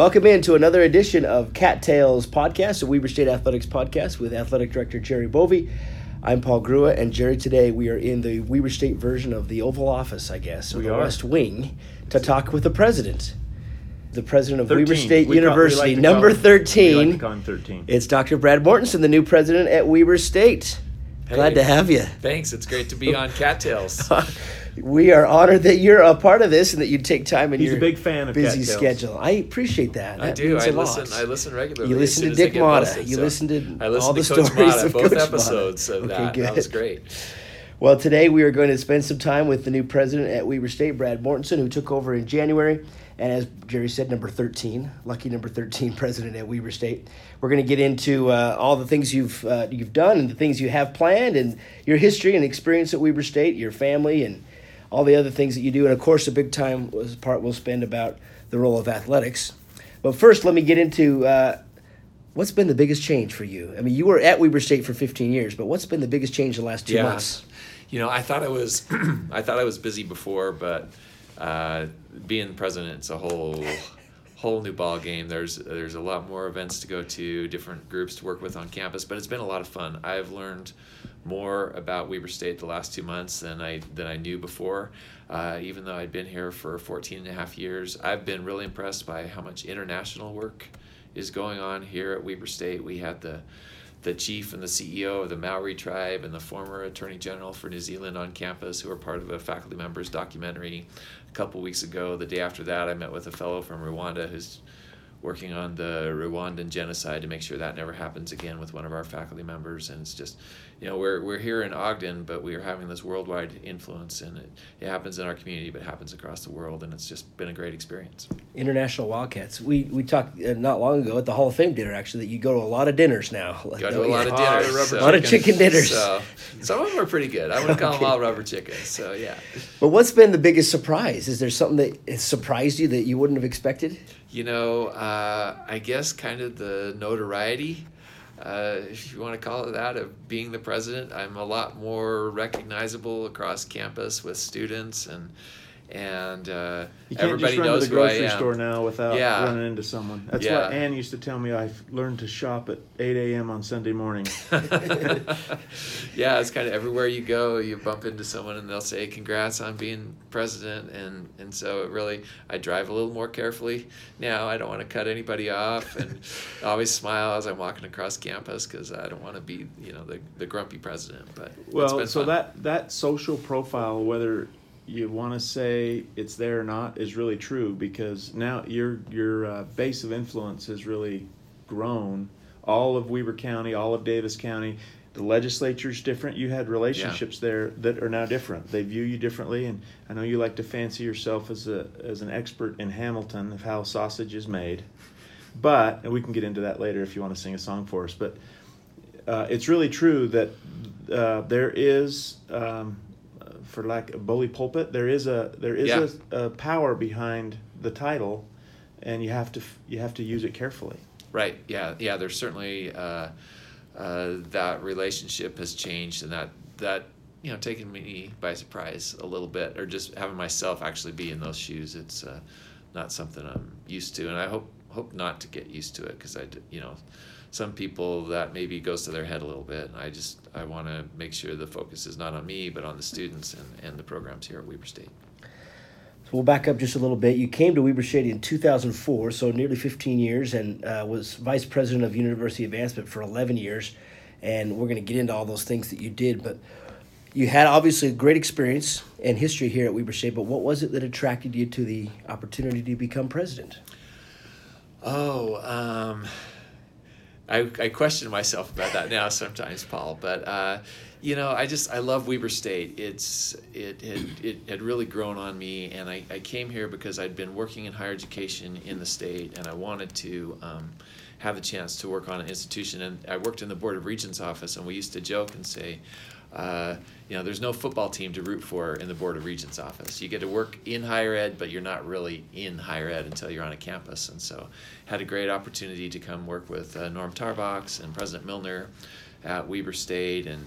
Welcome into another edition of Cattails Podcast, a Weber State Athletics podcast with Athletic Director Jerry Bovey. I'm Paul Grua, and Jerry, today we are in the Weber State version of the Oval Office, I guess, or We the are. West Wing, to talk with the president. The president of 13. Weber State We call- we University, like number call him- we like 13. to call 13. It's Dr. Brad Mortensen, the new president at Weber State. Glad to have you. Thanks. It's great to be on Cattails. We are honored that you're a part of this and that you take time in He's a big fan of busy Cattails. schedule. I appreciate that. I do. means I a lot. listen. I listen regularly. You listen to Dick get Motta. You so listen to I listen all to the Coach stories Motta, of both Coach Motta. episodes of Okay, that. good. That was great. Well, today we are going to spend some time with the new president at Weber State, Brad Mortensen, who took over in January. And as Jerry said, number 13, lucky number 13 president at Weber State. We're going to get into uh, all the things you've, uh, you've done and the things you have planned and your history and experience at Weber State, your family, and all the other things that you do. And of course, a big time was part we'll spend about the role of athletics. But first, let me get into uh, what's been the biggest change for you. I mean, you were at Weber State for 15 years, but what's been the biggest change the last two Yeah. months? You know, I thought I was, I thought I was busy before, but uh, being president, it's a whole, whole new ball game. There's there's a lot more events to go to, different groups to work with on campus, but it's been a lot of fun. I've learned more about Weber State the last two months than I than I knew before. Uh, even though I'd been here for 14 and a half years, I've been really impressed by how much international work is going on here at Weber State. We had the the chief and the CEO of the Maori tribe and the former attorney general for New Zealand on campus who were part of a faculty member's documentary a couple weeks ago. The day after that, I met with a fellow from Rwanda who's working on the Rwandan genocide to make sure that never happens again with one of our faculty members. And it's just, you know, we're, we're here in Ogden, but we are having this worldwide influence, and it, it happens in our community, but it happens across the world, and it's just been a great experience. International Wildcats. We we talked uh, not long ago at the Hall of Fame dinner actually that you go to a lot of dinners now. Go to a lot of dinners. so- A lot of chicken dinners. So, some of them are pretty good. I wouldn't call them all rubber chickens. So yeah. But what's been the biggest surprise? Is there something that surprised you that you wouldn't have expected? You know, uh, I guess kind of the notoriety, uh, if you want to call it that, of being the president. I'm a lot more recognizable across campus with students and and uh, You can't everybody just run knows to the grocery store now without Yeah. running into someone. That's Yeah. why Ann used to tell me I've learned to shop at 8 a.m. on Sunday morning. yeah, it's kind of everywhere you go, you bump into someone and they'll say, "Congrats on being president," and and so it really, I drive a little more carefully now. I don't want to cut anybody off, and I always smile as I'm walking across campus because I don't want to be, you know, the the grumpy president. But Well, so fun. that that social profile, whether you want to say it's there or not, is really true because now your your uh, base of influence has really grown. All of Weber County, all of Davis County, the legislature's different. You had relationships there that are now different. They view you differently, and I know you like to fancy yourself as a as an expert in Hamilton of how sausage is made. But and we can get into that later if you want to sing a song for us. But uh, it's really true that uh, there is, um, for lack of bully pulpit, there is a there is Yeah. a, a power behind the title, and you have to you have to use it carefully. Right. Yeah. Yeah. There's certainly uh, uh, that relationship has changed, and that that you know taken me by surprise a little bit, or just having myself actually be in those shoes. It's uh, not something I'm used to, and I hope hope not to get used to it because I you know some people that maybe goes to their head a little bit. And I just I want to make sure the focus is not on me, but on the students and, and the programs here at Weber State. So we'll back up just a little bit. You came to Weber State in 2004, so nearly 15 years, and uh, was vice president of University Advancement for 11 years. And we're going to get into all those things that you did, but you had obviously a great experience and history here at Weber State. But what was it that attracted you to the opportunity to become president? Oh, um, I, I question myself about that now sometimes, Paul. But uh, you know, I just I love Weber State. It's it had it had really grown on me, and I, I came here because I'd been working in higher education in the state, and I wanted to. Um, have the chance to work on an institution, and I worked in the Board of Regents office, and we used to joke and say, uh, you know, there's no football team to root for in the Board of Regents office. You get to work in higher ed, but you're not really in higher ed until you're on a campus. And so, had a great opportunity to come work with uh, Norm Tarbox and President Millner at Weber State, and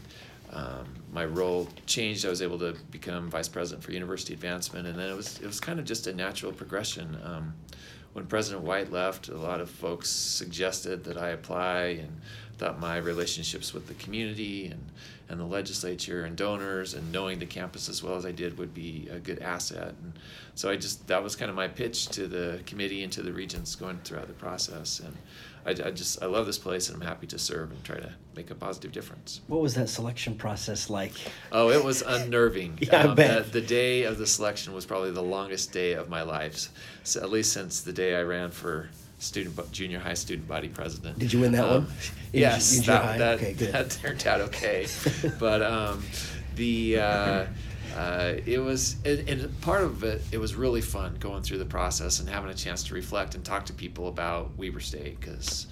um, my role changed. I was able to become vice president for university advancement, and then it was it was kind of just a natural progression. Um, when President Wight left, a lot of folks suggested that I apply and thought my relationships with the community and, and the legislature and donors and knowing the campus as well as I did would be a good asset. And so I just, that was kind of my pitch to the committee and to the regents going throughout the process. And I, I just, I love this place and I'm happy to serve and try to make a positive difference. What was that selection process like? Oh, it was unnerving. yeah, I um, bet. The, the day of the selection was probably the longest day of my life, so at least since the day I ran for student junior high student body president. Did you win that Um, one? Yes, junior that, that, Okay, that turned out okay. but um, the uh, uh, it was and, and part of it it was really fun going through the process and having a chance to reflect and talk to people about Weber State because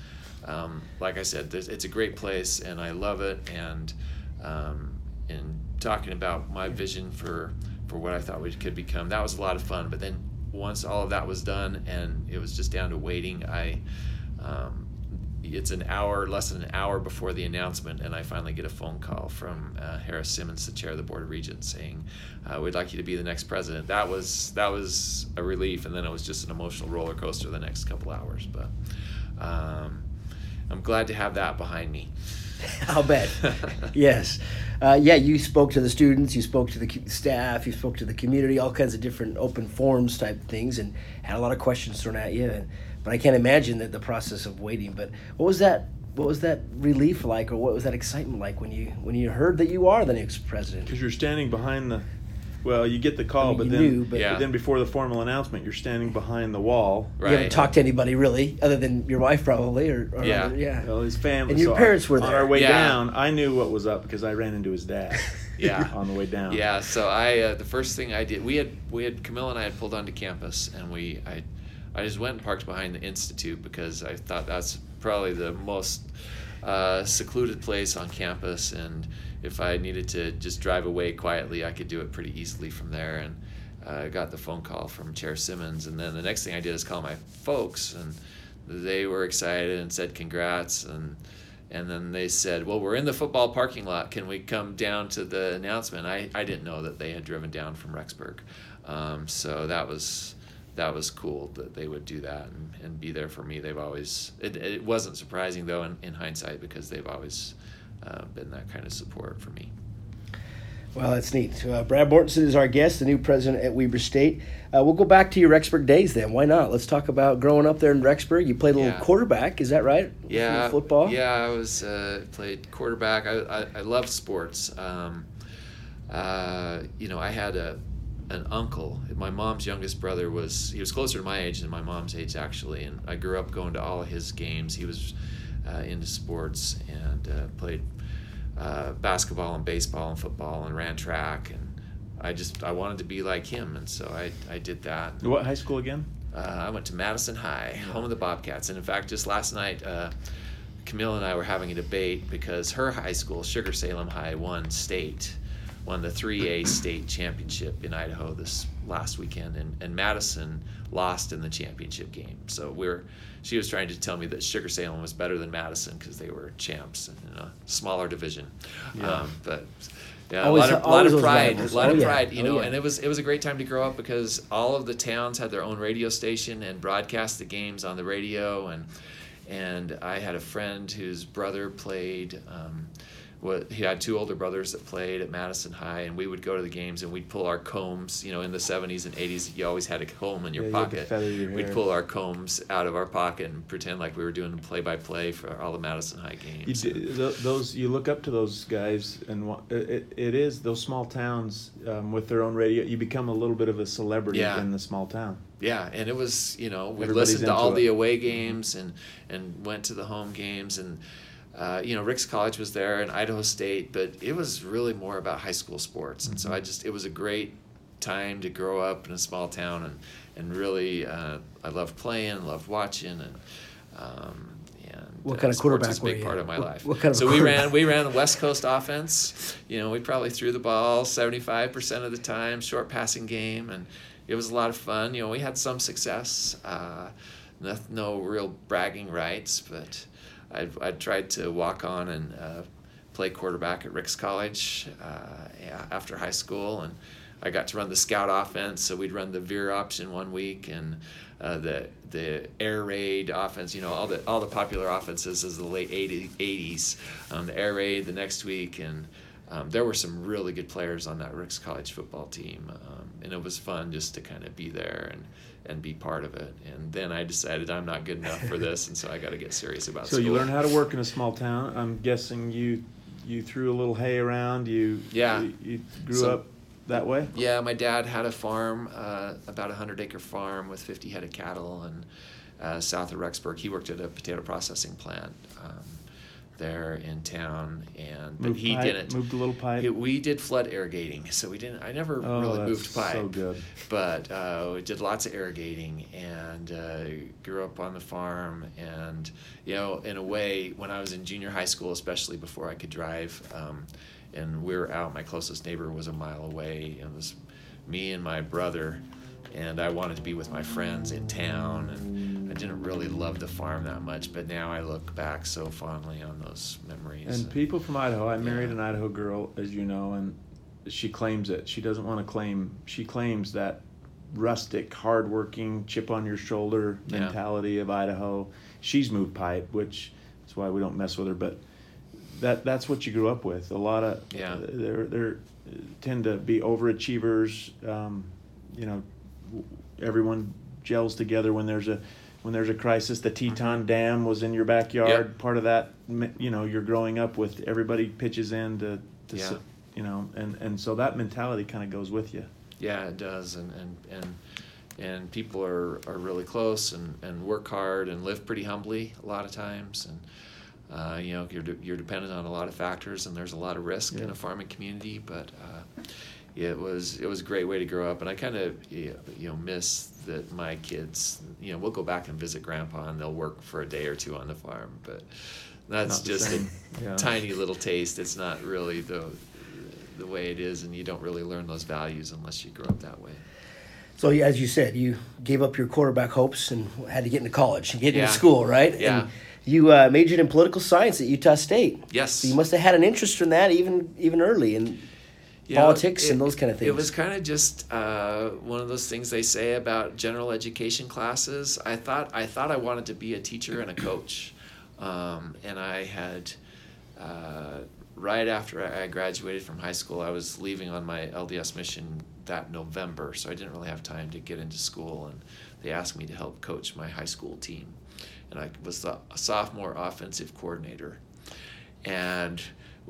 um, like I said it's a great place and I love it and um, and talking about my vision for for what I thought we could become that was a lot of fun but then once all of that was done and it was just down to waiting I um, it's an hour, less than an hour before the announcement, and I finally get a phone call from uh, Harris Simmons, the chair of the board of regents, saying, uh, "We'd like you to be the next president." That was that was a relief, and then it was just an emotional roller coaster the next couple hours. But um, I'm glad to have that behind me. I'll bet. yes. Uh, yeah, you spoke to the students, you spoke to the staff, you spoke to the community, all kinds of different open forums type things, and had a lot of questions thrown at you. And, but I can't imagine that the process of waiting. But what was that? What was that relief like, or what was that excitement like when you when you heard that you are the next president? Because you're standing behind the, well, you get the call, I mean, but then, knew, but- Yeah. but then before the formal announcement, you're standing behind the wall. Right. You haven't talked to anybody really, other than your wife probably, or, or Yeah. other- yeah. Well, his family. And your so parents were there. On our way Yeah. down, I knew what was up because I ran into his dad. Yeah. on the way down. Yeah, so I uh, the first thing I did we had we had Camilla and I had pulled onto campus and we I I just went and parked behind the institute because I thought that's probably the most uh, secluded place on campus and if I needed to just drive away quietly I could do it pretty easily from there and uh, I got the phone call from Chair Simmons and then the next thing I did is call my folks and they were excited and said congrats and and then they said, "Well, we're in the football parking lot. Can we come down to the announcement?" I, I didn't know that they had driven down from Rexburg, um, so that was that was cool that they would do that and, and be there for me. They've always it, it wasn't surprising though in, in hindsight because they've always uh, been that kind of support for me. Well, that's neat. Uh, Brad Mortensen is our guest, the new president at Weber State. Uh, we'll go back to your Rexburg days then. Why not? Let's talk about growing up there in Rexburg. You played a little Yeah. quarterback, is that right? Yeah, Football? Yeah, I was uh, played quarterback. I I, I loved sports. Um, uh, you know, I had a an uncle. My mom's youngest brother was he was closer to my age than my mom's age actually, and I grew up going to all of his games. He was into sports and uh, played uh, basketball and baseball and football and ran track and. I just I wanted to be like him, and so I, I did that. What high school again? Uh, I went to Madison High, home of the Bobcats. And in fact, just last night, uh, Camille and I were having a debate because her high school, Sugar Salem High, won state, won the 3A state championship in Idaho this last weekend, and, and Madison lost in the championship game. So we're, she was trying to tell me that Sugar Salem was better than Madison because they were champs in a smaller division. Yeah. Um, but yeah, Always- a lot of, lot of pride, a lot Oh, of yeah. pride, you Oh, know, yeah. and it was it was a great time to grow up because all of the towns had their own radio station and broadcast the games on the radio and and I had a friend whose brother played um, what he had two older brothers that played at Madison High and we would go to the games and we'd pull our combs you know in the 70s and 80s you always had a comb in your Yeah, you pocket feather your we'd pull our combs out of our pocket and pretend like we were doing play by play for all the Madison High You games th- those you look up to those guys, and it, it is those small towns um, with their own radio. You become a little bit of a celebrity Yeah. in the small town. Yeah, and it was you know we Everybody's listened to all it. the away games and and went to the home games and uh, you know Ricks College was there and Idaho State, but it was really more about high school sports, and so I just it was a great time to grow up in a small town and and really uh, I loved playing, loved watching, and um, and What uh, kind of sports quarterback is a big part of my What- life. what kind of so we ran we ran the West Coast offense. You know, we probably threw the ball 75% of the time, short passing game, and it was a lot of fun. You know, we had some success, uh, no, no real bragging rights, but I, I tried to walk on and uh, play quarterback at Ricks College uh, after high school, and I got to run the scout offense, so we'd run the veer option one week and uh, the the air raid offense. You know, all the all the popular offenses is the late 80, 80s. Um, the air raid the next week, and um, there were some really good players on that Ricks College football team, um, and it was fun just to kind of be there and and be part of it. And then I decided I'm not good enough for this, and so I got to get serious about. So school. you learn how to work in a small town. I'm guessing you you threw a little hay around. You Yeah. You, you grew So- up that way. Yeah, my dad had a farm, uh, about a hundred acre farm with fifty head of cattle, and uh, south of Rexburg, he worked at a potato processing plant um, there in town, and but Moved he pipe, didn't. Moved a little pipe. It- we did flood irrigating, so we didn't. I never oh, really moved pipe, so good. but uh, we did lots of irrigating and uh, grew up on the farm. And you know, in a way, when I was in junior high school, especially before I could drive, um, and we were out, my closest neighbor was a mile away, and it was me and my brother. And I wanted to be with my friends in town, and I didn't really love the farm that much. But now I look back so fondly on those memories. And people from Idaho, I married an Idaho girl, as you know, and she claims it. She doesn't want to claim. She claims that rustic, hardworking, chip on your shoulder Yeah. mentality of Idaho. She's moved pipe, which is why we don't mess with her. But that that's what you grew up with. A lot of Yeah. they're they're tend to be overachievers. Um, you know, everyone gels together when there's a when there's a crisis. The Teton Dam was in your backyard. Yep. Part of that, you know, you're growing up with everybody pitches in to, to Yeah. you know, and and so that mentality kind of goes with you. Yeah, it does, and and and and people are, are really close and, and work hard and live pretty humbly a lot of times, and uh, you know you're de- you're dependent on a lot of factors, and there's a lot of risk in a farming community, but. Uh, it was it was a great way to grow up, and I kind of you know miss that my kids. You know, we'll go back and visit grandpa, and they'll work for a day or two on the farm, but that's Not just same. a Yeah. tiny little taste. It's not really the the way it is, and you don't really learn those values unless you grow up that way. So as you said, you gave up your quarterback hopes and had to get into college and get Yeah. into school, right? Yeah. And you uh, majored in political science at Utah State. Yes. So you must have had an interest in that even even early and You know, politics it- and those kind of things. It was kind of just uh, one of those things they say about general education classes. I thought I thought I wanted to be a teacher and a coach, um, and I had uh, right after I graduated from high school, I was leaving on my LDS mission that November, so I didn't really have time to get into school, and they asked me to help coach my high school team, and I was a sophomore offensive coordinator, and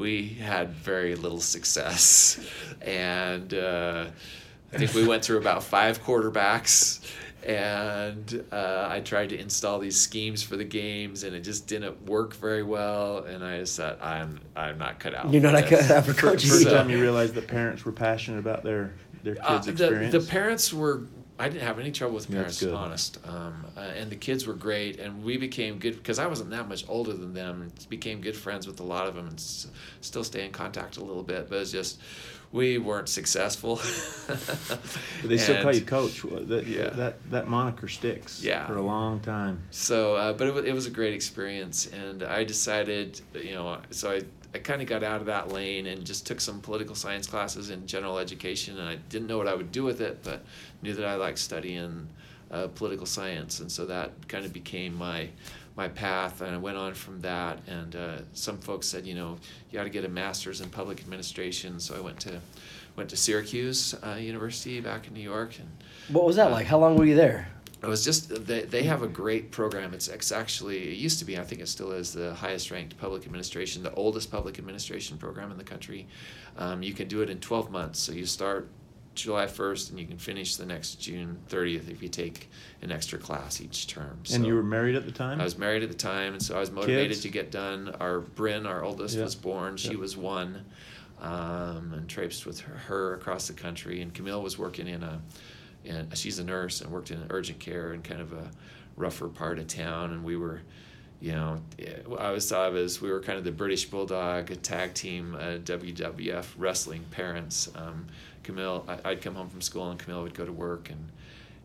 we had very little success. And uh, I think we went through about five quarterbacks. And uh, I tried to install these schemes for the games, and it just didn't work very well. And I just thought, I'm I'm not cut out. You're for not this. cut out for coaching. First So- time you realized that parents were passionate about their their Uh, kids' the, experience. the parents were. I didn't have any trouble with parents, honest. Um, uh, and the kids were great, and we became good because I wasn't that much older than them. And became good friends with a lot of them, and s- still stay in contact a little bit. But it's just we weren't successful. But they still call you coach. That, Yeah. that that moniker sticks Yeah. for a long time. So, uh, but it was, it was a great experience, and I decided, you know, so I, I kind of got out of that lane and just took some political science classes in general education, and I didn't know what I would do with it, but knew that I liked studying uh, political science, and so that kind of became my my path, and I went on from that. And uh, some folks said, you know, you got to get a master's in public administration, so I went to went to Syracuse uh, University back in New York, and what was that like? How long were you there? it was just they, they have a great program. It's, it's actually it used to be I think it still is the highest ranked public administration, the oldest public administration program in the country. Um, you can do it in twelve months. So you start July first and you can finish the next June thirtieth if you take an extra class each term. And you were married at the time. I was married at the time, and so I was motivated Kids? to get done. Our Bryn, our oldest, was born. She was one, um, and traipsed with her, her across the country. And Camille was working in a, in, she's a nurse and worked in urgent care in kind of a rougher part of town. And we were, you know, I always thought of as we were kind of the British Bulldog tag team uh, WWF wrestling parents. Um, Camille, I, I'd come home from school and Camille would go to work and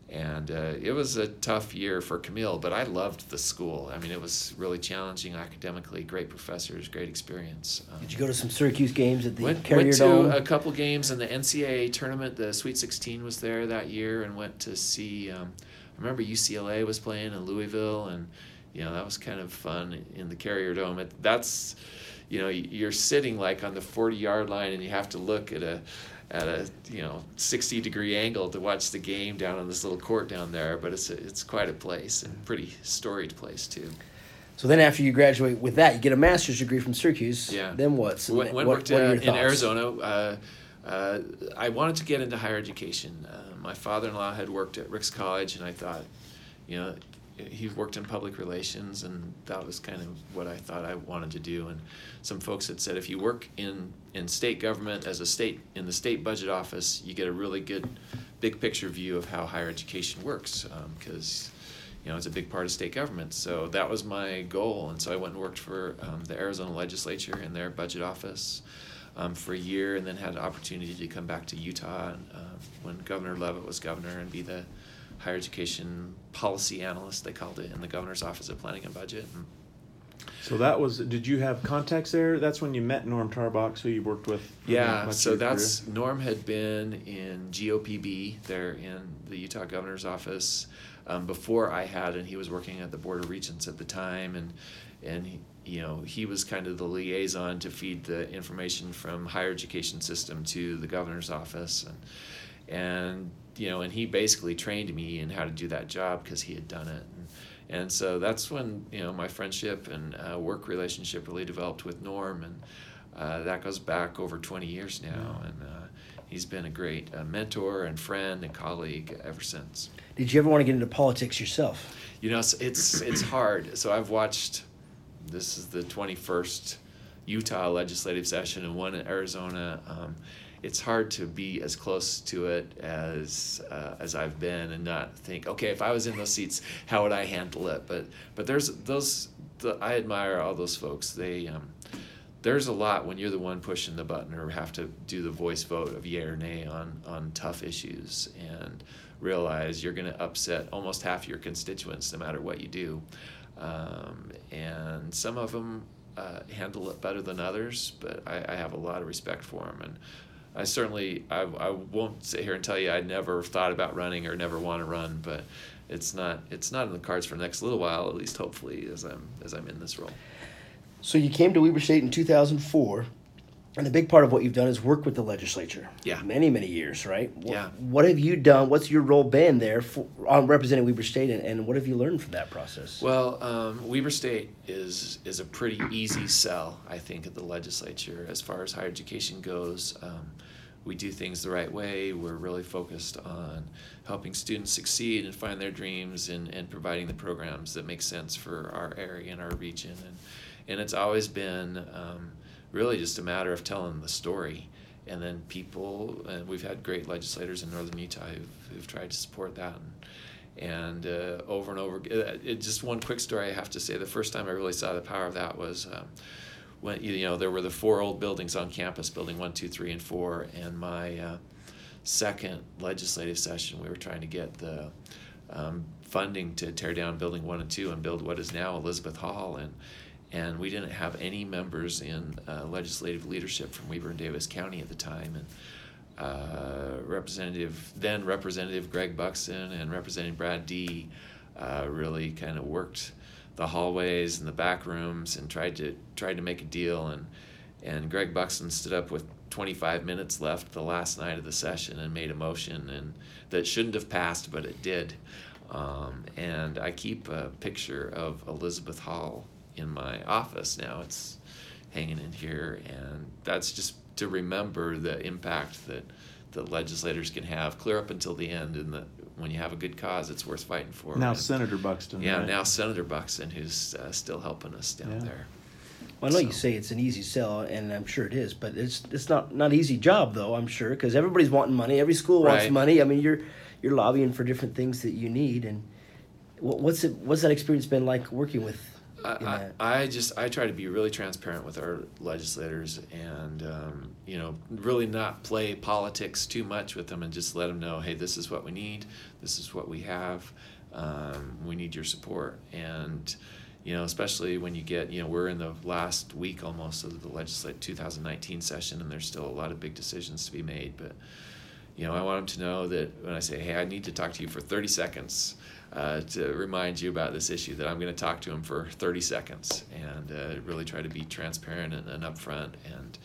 and uh, it was a tough year for Camille, but I loved the school. I mean, it was really challenging academically. Great professors, great experience. Um, Did you go to some Syracuse games at the went, Carrier went to Dome? a couple games in the NCAA tournament. The Sweet 16 was there that year, and went to see. Um, I remember UCLA was playing in Louisville, and you know that was kind of fun in the Carrier Dome. It, that's, you know, you're sitting like on the 40 yard line, and you have to look at a at a you know 60 degree angle to watch the game down on this little court down there but it's a, it's quite a place and pretty storied place too so then after you graduate with that, you get a master's degree from Syracuse. Yeah. Then what? So when, when what, worked what uh, in? Arizona, uh, uh, I wanted to get into higher education. Uh, my father-in-law had worked at Ricks College, and I thought, you know, he worked in public relations, and that was kind of what I thought I wanted to do. And some folks had said, if you work in in state government as a state in the state budget office, you get a really good big picture view of how higher education works, because you know, it's a big part of state government. So that was my goal. And so I went and worked for um, the Arizona legislature in their budget office um, for a year and then had an opportunity to come back to Utah and, uh, when Governor Leavitt was governor and be the higher education policy analyst, they called it, in the governor's office of planning and budget. And So that was. Did you have contacts there? That's when you met Norm Tarbox, who you worked with. Yeah, so that's career. Norm had been in GOPB there in the Utah governor's office um, before I had, and he was working at the Board of Regents at the time, and and he, you know he was kind of the liaison to feed the information from higher education system to the governor's office, and and you know and he basically trained me in how to do that job because he had done it. And, and so that's when you know my friendship and uh, work relationship really developed with Norm, and uh, that goes back over 20 years now, and uh, he's been a great uh, mentor and friend and colleague ever since. Did you ever want to get into politics yourself? You know, it's it's, it's hard. So I've watched. This is the 21st Utah legislative session and one in Arizona. Um, it's hard to be as close to it as uh, as I've been and not think, okay, if I was in those seats, how would I handle it? But but there's those. The, I admire all those folks. They um, there's a lot when you're the one pushing the button or have to do the voice vote of yay or nay on on tough issues and realize you're going to upset almost half your constituents no matter what you do. Um, and some of them uh, handle it better than others, but I, I have a lot of respect for them. And I certainly, I, I won't sit here and tell you I never thought about running or never want to run, but it's not, it's not in the cards for the next little while, at least hopefully, as I'm, as I'm in this role. So you came to Weber State in 2004, and a big part of what you've done is work with the legislature. Yeah. Many, many years, right? What, Yeah. What have you done? What's your role been there for, on representing Weber State, and, and what have you learned from that process? Well, um, Weber State is is a pretty easy sell, I think, at the legislature as far as higher education goes. Um, we do things the right way. We're really focused on helping students succeed and find their dreams and, and providing the programs that make sense for our area and our region. And, and it's always been um, really just a matter of telling the story. And then people, and we've had great legislators in northern Utah who've, who've tried to support that. And, and uh, over and over. It, it, just one quick story I have to say. The first time I really saw the power of that was um, when you know there were the four old buildings on campus, building one, two, three, and four, and my uh, second legislative session, we were trying to get the um, funding to tear down building one and two and build what is now Elizabeth Hall, and and we didn't have any members in uh, legislative leadership from Weber and Davis County at the time, and uh, Representative then Representative Gregg Buxton and Representative Brad Dee uh, really kind of worked the hallways and the back rooms and tried to tried to make a deal. And and Gregg Buxton stood up with 25 minutes left the last night of the session and made a motion and that shouldn't have passed but it did. Um, and I keep a picture of Elizabeth Hall in my office now it's hanging in here and that's just to remember the impact that the legislators can have clear up until the end and that when you have a good cause it's worth fighting for Now And- Senator Buxton. yeah, right? now Senator Buxton, who's uh, still helping us down Yeah. there. Well, I know you say it's an easy sell, and I'm sure it is, but it's it's not not an easy job though. I'm sure because everybody's wanting money. Every school wants Right. money. I mean, you're you're lobbying for different things that you need, and what, what's it what's that experience been like working with I, I. Just I try to be really transparent with our legislators and um, you know really not play politics too much with them and just let them know hey this is what we need this is what we have um, we need your support and you know especially when you get you know we're in the last week almost of the legislative 2019 session and there's still a lot of big decisions to be made but you know, I want them to know that when I say, hey, I need to talk to you for 30 seconds uh, to remind you about this issue, that I'm going to talk to them for 30 seconds and uh, really try to be transparent and, and upfront and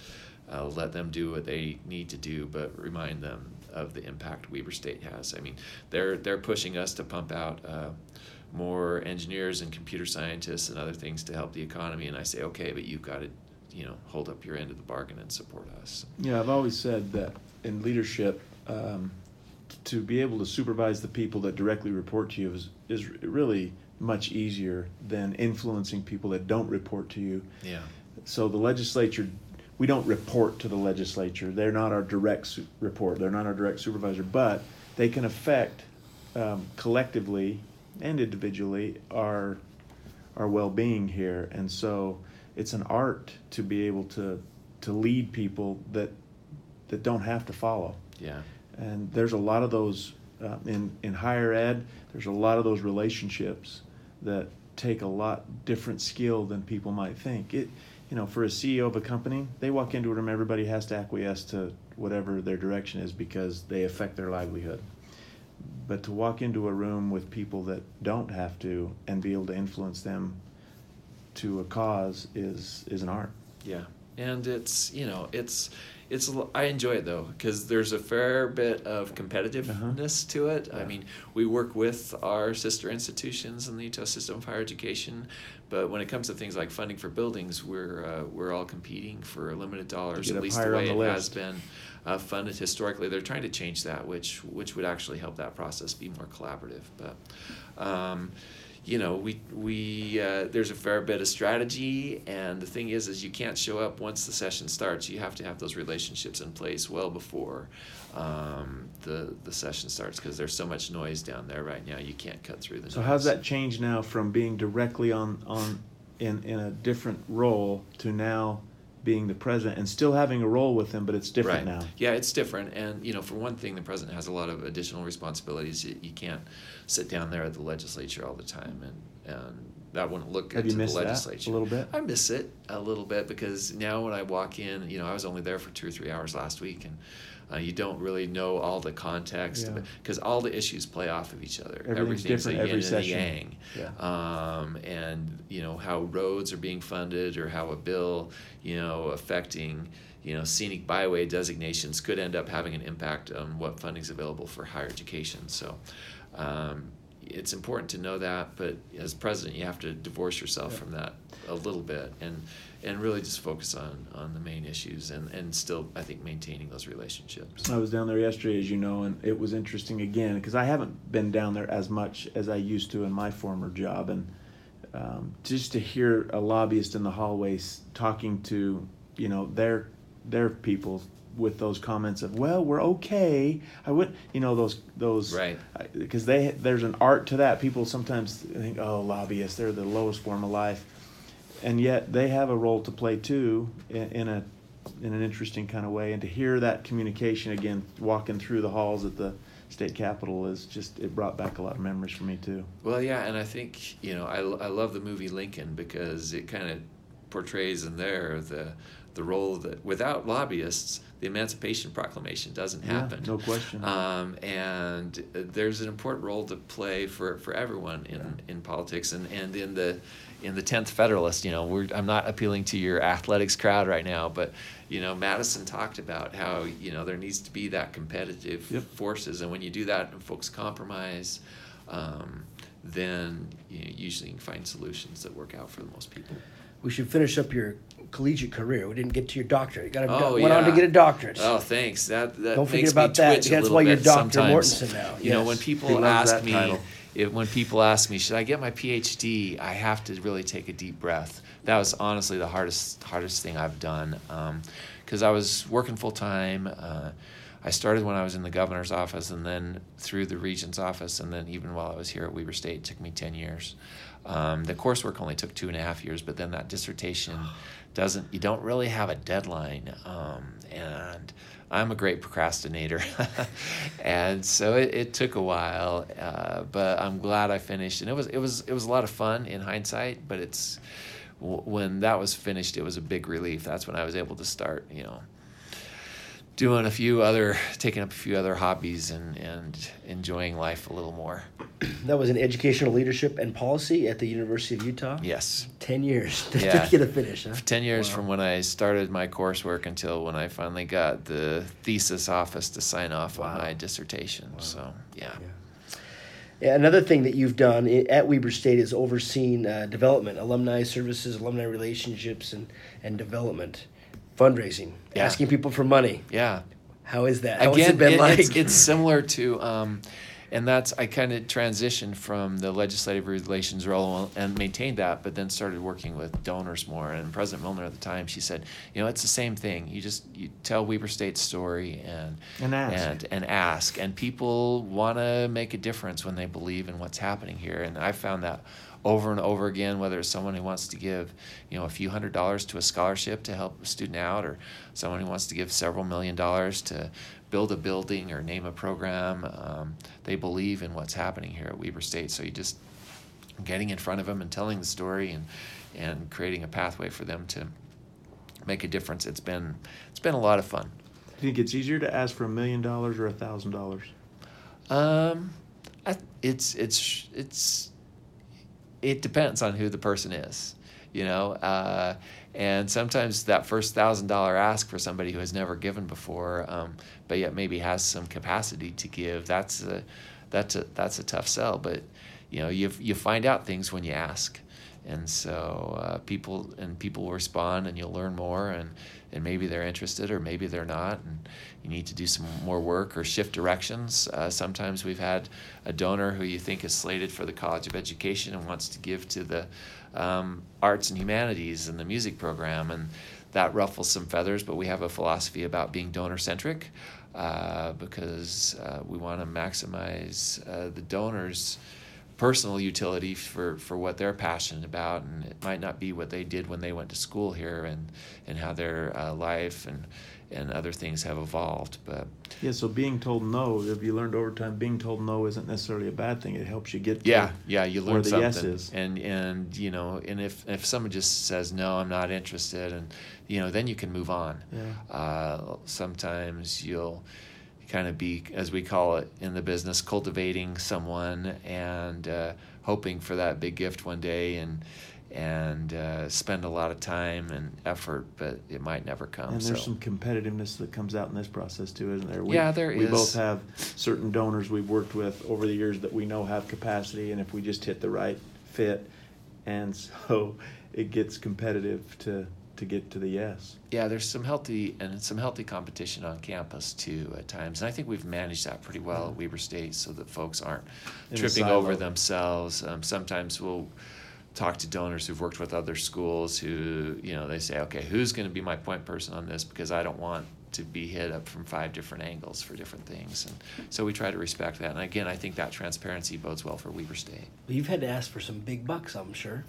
uh, let them do what they need to do, but remind them of the impact Weber State has. I mean, they're, they're pushing us to pump out uh, more engineers and computer scientists and other things to help the economy. And I say, okay, but you've got to, you know, hold up your end of the bargain and support us. Yeah, I've always said that in leadership, um, to be able to supervise the people that directly report to you is, is really much easier than influencing people that don't report to you. Yeah. So the legislature, we don't report to the legislature. They're not our direct su- report. They're not our direct supervisor, but they can affect um, collectively and individually our our well-being here. And so it's an art to be able to to lead people that that don't have to follow. Yeah. And there's a lot of those uh, in in higher ed. There's a lot of those relationships that take a lot different skill than people might think. It, you know, for a CEO of a company, they walk into a room, everybody has to acquiesce to whatever their direction is because they affect their livelihood. But to walk into a room with people that don't have to and be able to influence them to a cause is is an art. Yeah, and it's you know it's it's I enjoy it though because there's a fair bit of competitiveness to it. I mean, we work with our sister institutions in the Utah System of Higher Education, but when it comes to things like funding for buildings, we're uh, we're all competing for limited dollars. At least the way the it has been uh, funded historically. They're trying to change that, which which would actually help that process be more collaborative. But um, you know, we we uh, there's a fair bit of strategy, and the thing is, is you can't show up once the session starts. You have to have those relationships in place well before um, the the session starts because there's so much noise down there right now. You can't cut through the. So noise. how's that changed now from being directly on on in in a different role to now being the president and still having a role with him, but it's different right. now. Yeah, it's different, and you know, for one thing, the president has a lot of additional responsibilities. You, you can't sit down there at the legislature all the time, and and that wouldn't look good Have you to the legislature. a little bit? I miss it a little bit because now when I walk in, you know, I was only there for two or three hours last week, and uh, you don't really know all the context Yeah. because all the issues play off of each other. Everything's different a every yin session. and a yang. Yeah. Um, and you know how roads are being funded or how a bill, you know, affecting you know scenic byway designations could end up having an impact on what funding is available for higher education. So. Um, it's important to know that, but as president, you have to divorce yourself Yeah. from that a little bit and and really just focus on on the main issues and and still I think maintaining those relationships. I was down there yesterday, as you know, and it was interesting again because I haven't been down there as much as I used to in my former job, and um, just to hear a lobbyist in the hallways talking to you know their their people with those comments of well we're okay i would you know those those Right. because they there's an art to that people sometimes think oh lobbyists they're the lowest form of life and yet they have a role to play too in, in a in an interesting kind of way. And to hear that communication again walking through the halls at the state capitol is just it brought back a lot of memories for me too. Well, yeah, and I think you know I, I love the movie Lincoln because it kind of portrays in there the the role that without lobbyists the Emancipation Proclamation doesn't Yeah, happen. no question. Um, and there's an important role to play for, for everyone in, Yeah. in politics and, and in the in the tenth Federalist. You know, we're, I'm not appealing to your athletics crowd right now, but you know, Madison talked about how you know there needs to be that competitive Yep. forces, and when you do that and folks compromise, um, then you know, usually you can find solutions that work out for the most people. We should finish up your collegiate career. We didn't get to your doctorate. You got a, Oh, went on to get a doctorate. Oh, thanks. That that Don't forget makes about me that. That's why you're Dr. sometimes. Mortensen now. You know, when people loves ask me, title. if, when people ask me, should I get my PhD? I have to really take a deep breath. That was honestly the hardest hardest thing I've done, because I was working full time. Uh, I started when I was in the governor's office, and then through the regent's office, and then even while I was here at Weber State, it took me ten years. Um, the coursework only took two and a half years, but then that dissertation doesn't. You don't really have a deadline, um, and I'm a great procrastinator, and so it, it took a while, uh, but I'm glad I finished, and it was it was it was a lot of fun in hindsight. But it's when that was finished, it was a big relief. That's when I was able to start, you know, doing a few other, taking up a few other hobbies and and enjoying life a little more. That was in educational leadership and policy at the University of Utah. Yes. Ten years to Yeah. get a finish, huh? Ten years Wow. from when I started my coursework until when I finally got the thesis office to sign off on my dissertation. So yeah. Yeah, another thing that you've done at Weber State is overseen uh, development, alumni services, alumni relationships, and, and development, fundraising, Yeah. asking people for money. Yeah. How is that? How has Again, it been it- like? it's, it's similar to, um, and that's I kind of transitioned from the legislative relations role and maintained that, but then started working with donors more. And President Millner at the time, she said, you know, it's the same thing. You just you tell Weber State's story and And ask. and and ask, and people want to make a difference when they believe in what's happening here. And I found that over and over again, whether it's someone who wants to give, you know, a few hundred dollars to a scholarship to help a student out, or someone who wants to give several million dollars to build a building or name a program, um, they believe in what's happening here at Weber State. So you just getting in front of them and telling the story and and creating a pathway for them to make a difference. It's been it's been a lot of fun. Do you think it's easier to ask for a million dollars or a thousand dollars? Um, I, it's it's it's it depends on who the person is, you know. Uh, and sometimes that first thousand dollar ask for somebody who has never given before, um, but yet maybe has some capacity to give. That's a that's a that's a tough sell. But you know, you you find out things when you ask, and so uh, people and people respond, and you'll learn more, and and maybe they're interested, or maybe they're not, and you need to do some more work or shift directions. Uh, sometimes we've had a donor who you think is slated for the College of Education and wants to give to the um, arts and humanities and the music program, and that ruffles some feathers. But we have a philosophy about being donor centric uh, because uh, we want to maximize uh, the donors personal utility for, for what they're passionate about, and it might not be what they did when they went to school here, and and how their uh, life and and other things have evolved. But Yeah, so being told no, if you learned over time, being told no isn't necessarily a bad thing. It helps you get to yeah, yeah, you where learn the something, yes is. and and you know, and if if someone just says no, I'm not interested, and you know, then you can move on. Yeah. Uh, sometimes you'll kind of be, as we call it in the business, cultivating someone and uh, hoping for that big gift one day, and and uh, spend a lot of time and effort, but it might never come. And there's so. some competitiveness that comes out in this process too, isn't there? We, Yeah, there we is. both have certain donors we've worked with over the years that we know have capacity, and if we just hit the right fit, and so it gets competitive to to get to the yes. yeah, there's some healthy and some healthy competition on campus too at times, and I think we've managed that pretty well at Weber State, so that folks aren't In tripping over themselves. Um, sometimes we'll talk to donors who've worked with other schools who you know they say, okay, who's going to be my point person on this because I don't want to be hit up from five different angles for different things, and so we try to respect that. And again, I think that transparency bodes well for Weber State. You've had to ask for some big bucks, I'm sure.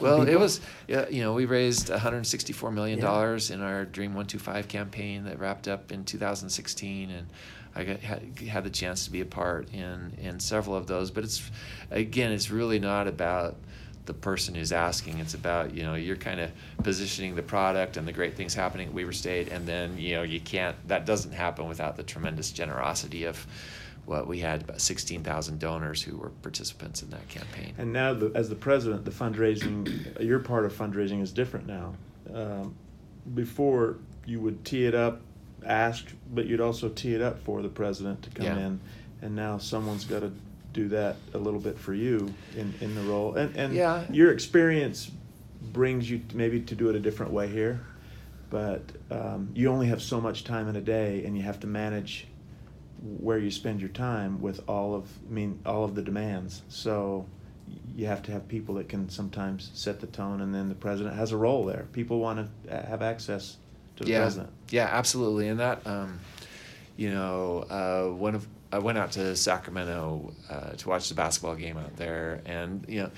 Well, it was, yeah, you know, we raised 164 million dollars in our Dream 125 campaign that wrapped up in 2016, and I got, had, had the chance to be a part in in several of those. But it's, again, it's really not about the person who's asking. It's about you know you're kind of positioning the product and the great things happening at Weber State, and then you know you can't. That doesn't happen without the tremendous generosity of. What we had about 16,000 donors who were participants in that campaign. And now, the, as the president, the fundraising, your part of fundraising is different now. Um, before, you would tee it up, ask, but you'd also tee it up for the president to come Yeah. in. And now someone's got to do that a little bit for you in, in the role. And, and Yeah. your experience brings you maybe to do it a different way here. But um, you only have so much time in a day, and you have to manage where you spend your time with all of I mean all of the demands. So you have to have people that can sometimes set the tone, and then the president has a role there. People want to have access to the yeah, president. Yeah, absolutely, and that um, you know, uh, one of I went out to Sacramento uh, to watch the basketball game out there, and you know,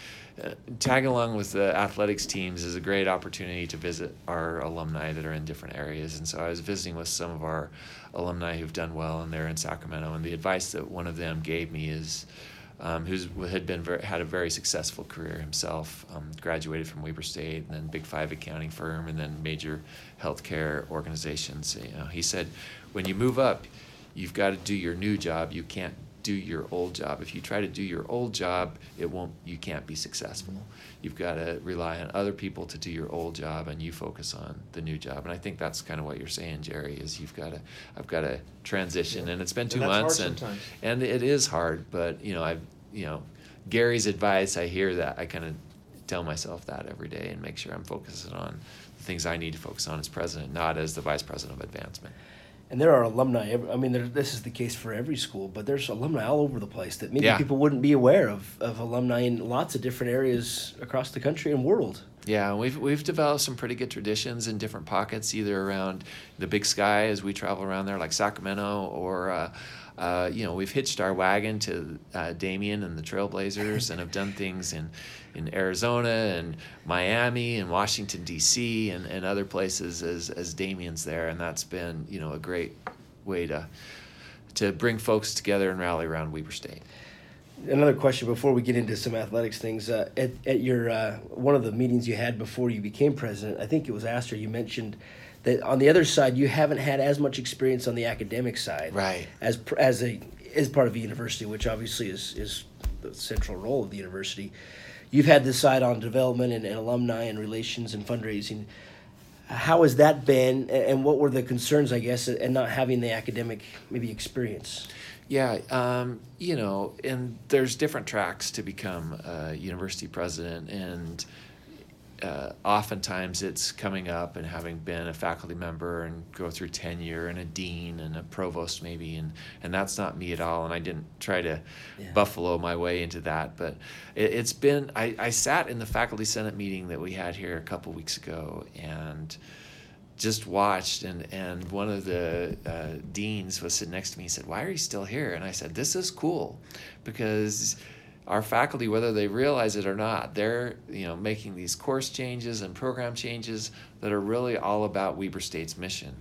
uh, tagging along with the athletics teams is a great opportunity to visit our alumni that are in different areas. And so I was visiting with some of our alumni who've done well, and they're in Sacramento. And the advice that one of them gave me is. Um, who's had been very, had a very successful career himself. Um, graduated from Weber State, and then Big Five accounting firm, and then major healthcare organizations. You know, he said, when you move up, you've got to do your new job. You can't do your old job. If you try to do your old job, it won't. You can't be successful. You've got to rely on other people to do your old job, and you focus on the new job. And I think that's kind of what you're saying, Jerry. Is you've got to. I've got to transition, Yeah. and it's been two And months, and sometimes. and it is hard. But you know, I you know, Gary's advice. I hear that. I kind of tell myself that every day, and make sure I'm focusing on the things I need to focus on as president, not as the vice president of advancement. And there are alumni. I mean, there, this is the case for every school, but there's alumni all over the place that maybe Yeah. people wouldn't be aware of, of alumni in lots of different areas across the country and world. Yeah, we've we've developed some pretty good traditions in different pockets, either around the Big Sky as we travel around there, like Sacramento, or uh, uh, you know we've hitched our wagon to uh, Damian and the Trailblazers, and have done things in in Arizona and Miami and Washington D.C. and, and other places as as Damian's there, and that's been you know a great way to to bring folks together and rally around Weber State. Another question before we get into some athletics things. Uh, at, at your uh, one of the meetings you had before you became president, I think it was Astor. You mentioned that on the other side, you haven't had as much experience on the academic side, Right. As as a as part of a university, which obviously is is the central role of the university. You've had this side on development and, and alumni and relations and fundraising. How has that been, and what were the concerns, I guess, and not having the academic maybe experience? Yeah, um, you know, and there's different tracks to become a university president, and uh, oftentimes it's coming up and having been a faculty member and go through tenure and a dean and a provost maybe, and and that's not me at all, and I didn't try to Yeah. buffalo my way into that, but it, it's been I, I sat in the faculty senate meeting that we had here a couple weeks ago, and just watched and and one of the uh, deans was sitting next to me and said why are you still here and i said this is cool because our faculty whether they realize it or not they're you know making these course changes and program changes that are really all about weber state's mission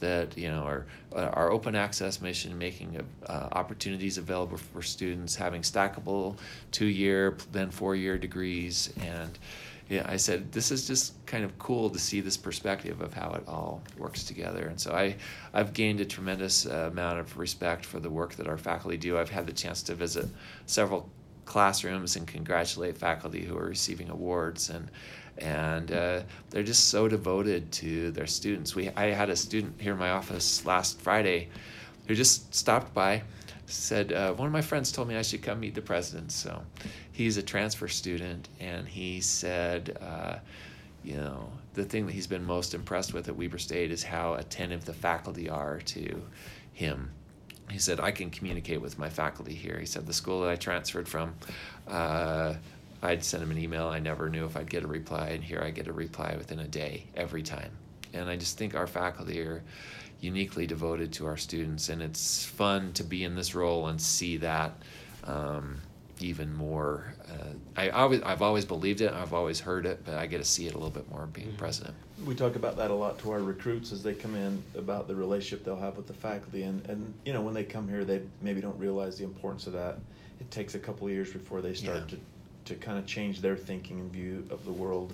that you know our our open access mission making uh, opportunities available for students having stackable two year then four year degrees and yeah, I said this is just kind of cool to see this perspective of how it all works together, and so I, I've gained a tremendous uh, amount of respect for the work that our faculty do. I've had the chance to visit several classrooms and congratulate faculty who are receiving awards, and and uh, they're just so devoted to their students. We I had a student here in my office last Friday who just stopped by said uh, one of my friends told me I should come meet the president. So he's a transfer student, and he said, uh, you know, the thing that he's been most impressed with at Weber State is how attentive the faculty are to him. He said, I can communicate with my faculty here. He said, the school that I transferred from, uh, I'd send him an email. I never knew if I'd get a reply, and here I get a reply within a day every time. And I just think our faculty are uniquely devoted to our students, and it's fun to be in this role and see that um, even more. Uh, I always, I've always believed it, I've always heard it, but I get to see it a little bit more being president. We talk about that a lot to our recruits as they come in about the relationship they'll have with the faculty, and and you know when they come here, they maybe don't realize the importance of that. It takes a couple of years before they start Yeah. to to kind of change their thinking and view of the world.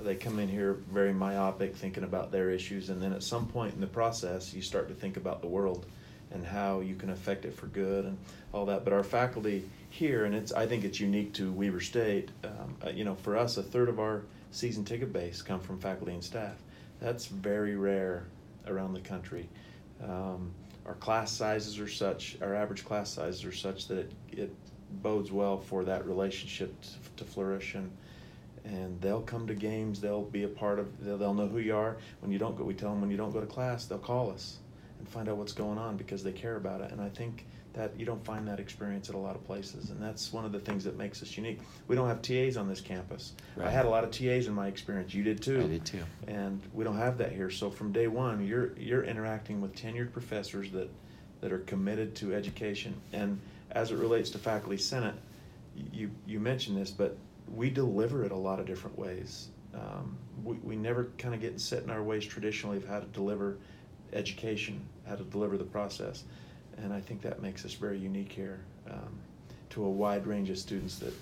They come in here very myopic, thinking about their issues, and then at some point in the process, you start to think about the world and how you can affect it for good and all that. But our faculty here, and it's I think it's unique to Weber State. Um, uh, you know, for us, a third of our season ticket base come from faculty and staff. That's very rare around the country. Um, our class sizes are such, our average class sizes are such that it, it bodes well for that relationship to, flourish and and they'll come to games. They'll be a part of. They'll, they'll know who you are. When you don't go, we tell them when you don't go to class, they'll call us and find out what's going on because they care about it. And I think that you don't find that experience at a lot of places, and that's one of the things that makes us unique. We don't have TAs on this campus. I had a lot of TAs in my experience. You did too. I did too. And we don't have that here. So from day one, you're you're interacting with tenured professors that that are committed to education. And as it relates to faculty senate, you you mentioned this, but we deliver it a lot of different ways. Um, we, we never kind of get set in our ways traditionally of how to deliver education, how to deliver the process. And I think that makes us very unique here um, to a wide range of students that,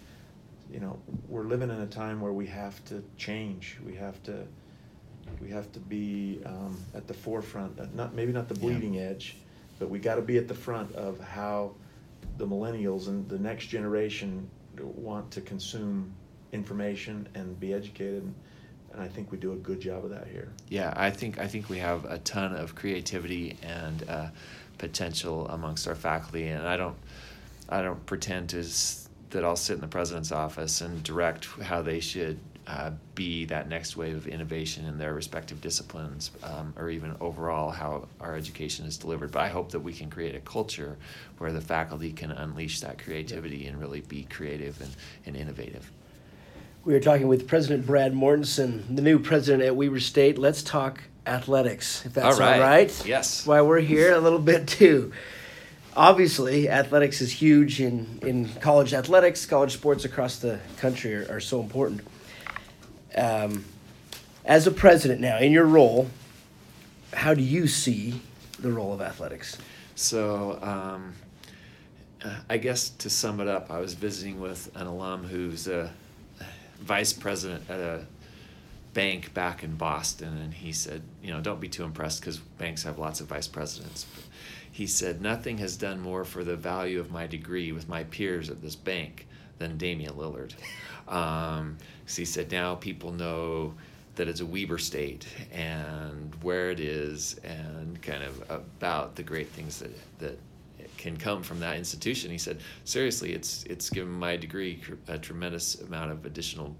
you know, we're living in a time where we have to change. We have to, we have to be um, at the forefront, uh, not, maybe not the Yeah. bleeding edge, but we got to be at the front of how the millennials and the next generation want to consume information and be educated. And I think we do a good job of that here. Yeah, I think I think we have a ton of creativity and uh, potential amongst our faculty, and I don't I don't pretend to that I'll sit in the president's office and direct how they should uh, be that next wave of innovation in their respective disciplines, um, or even overall how our education is delivered. But I hope that we can create a culture where the faculty can unleash that creativity and really be creative and, and innovative. We are talking with President Brad Mortensen, the new president at Weber State. Let's talk athletics, if that's all All right. right. Yes. Why we're here a little bit too. Obviously, athletics is huge in, in college athletics. College sports across the country are, are so important. Um, as a president now, in your role, how do you see the role of athletics? So, um, uh, I guess to sum it up, I was visiting with an alum who's a vice president at a bank back in Boston, and he said, you know, don't be too impressed because banks have lots of vice presidents. But he said, nothing has done more for the value of my degree with my peers at this bank than Damian Lillard. Um, he said, now people know that it's a Weber state and where it is and kind of about the great things that, that can come from that institution. He said, seriously, it's it's given my degree a tremendous amount of additional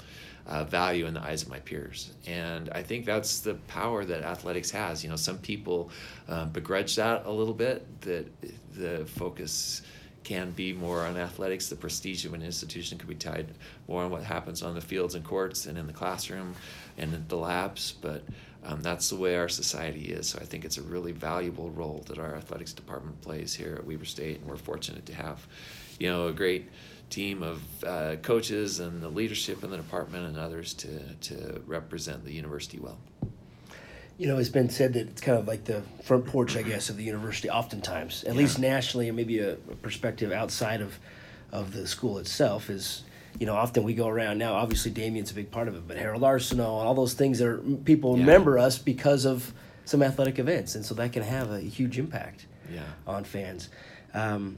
uh, value in the eyes of my peers, and I think that's the power that athletics has. You know, some people uh, begrudge that a little bit. That the focus can be more on athletics. The prestige of an institution could be tied more on what happens on the fields and courts and in the classroom and in the labs. But um, that's the way our society is. So I think it's a really valuable role that our athletics department plays here at Weber State, and we're fortunate to have, you know, a great team of uh, coaches and the leadership in the department and others to to represent the university well. You know, it's been said that it's kind of like the front porch, I guess, of the university. Oftentimes, at Yeah. least nationally, and maybe a, a perspective outside of of the school itself is. You know, often we go around now. Obviously, Damian's a big part of it, but Harold Arceneaux and all those things that are people Yeah. remember us because of some athletic events, and so that can have a huge impact Yeah. on fans. Um,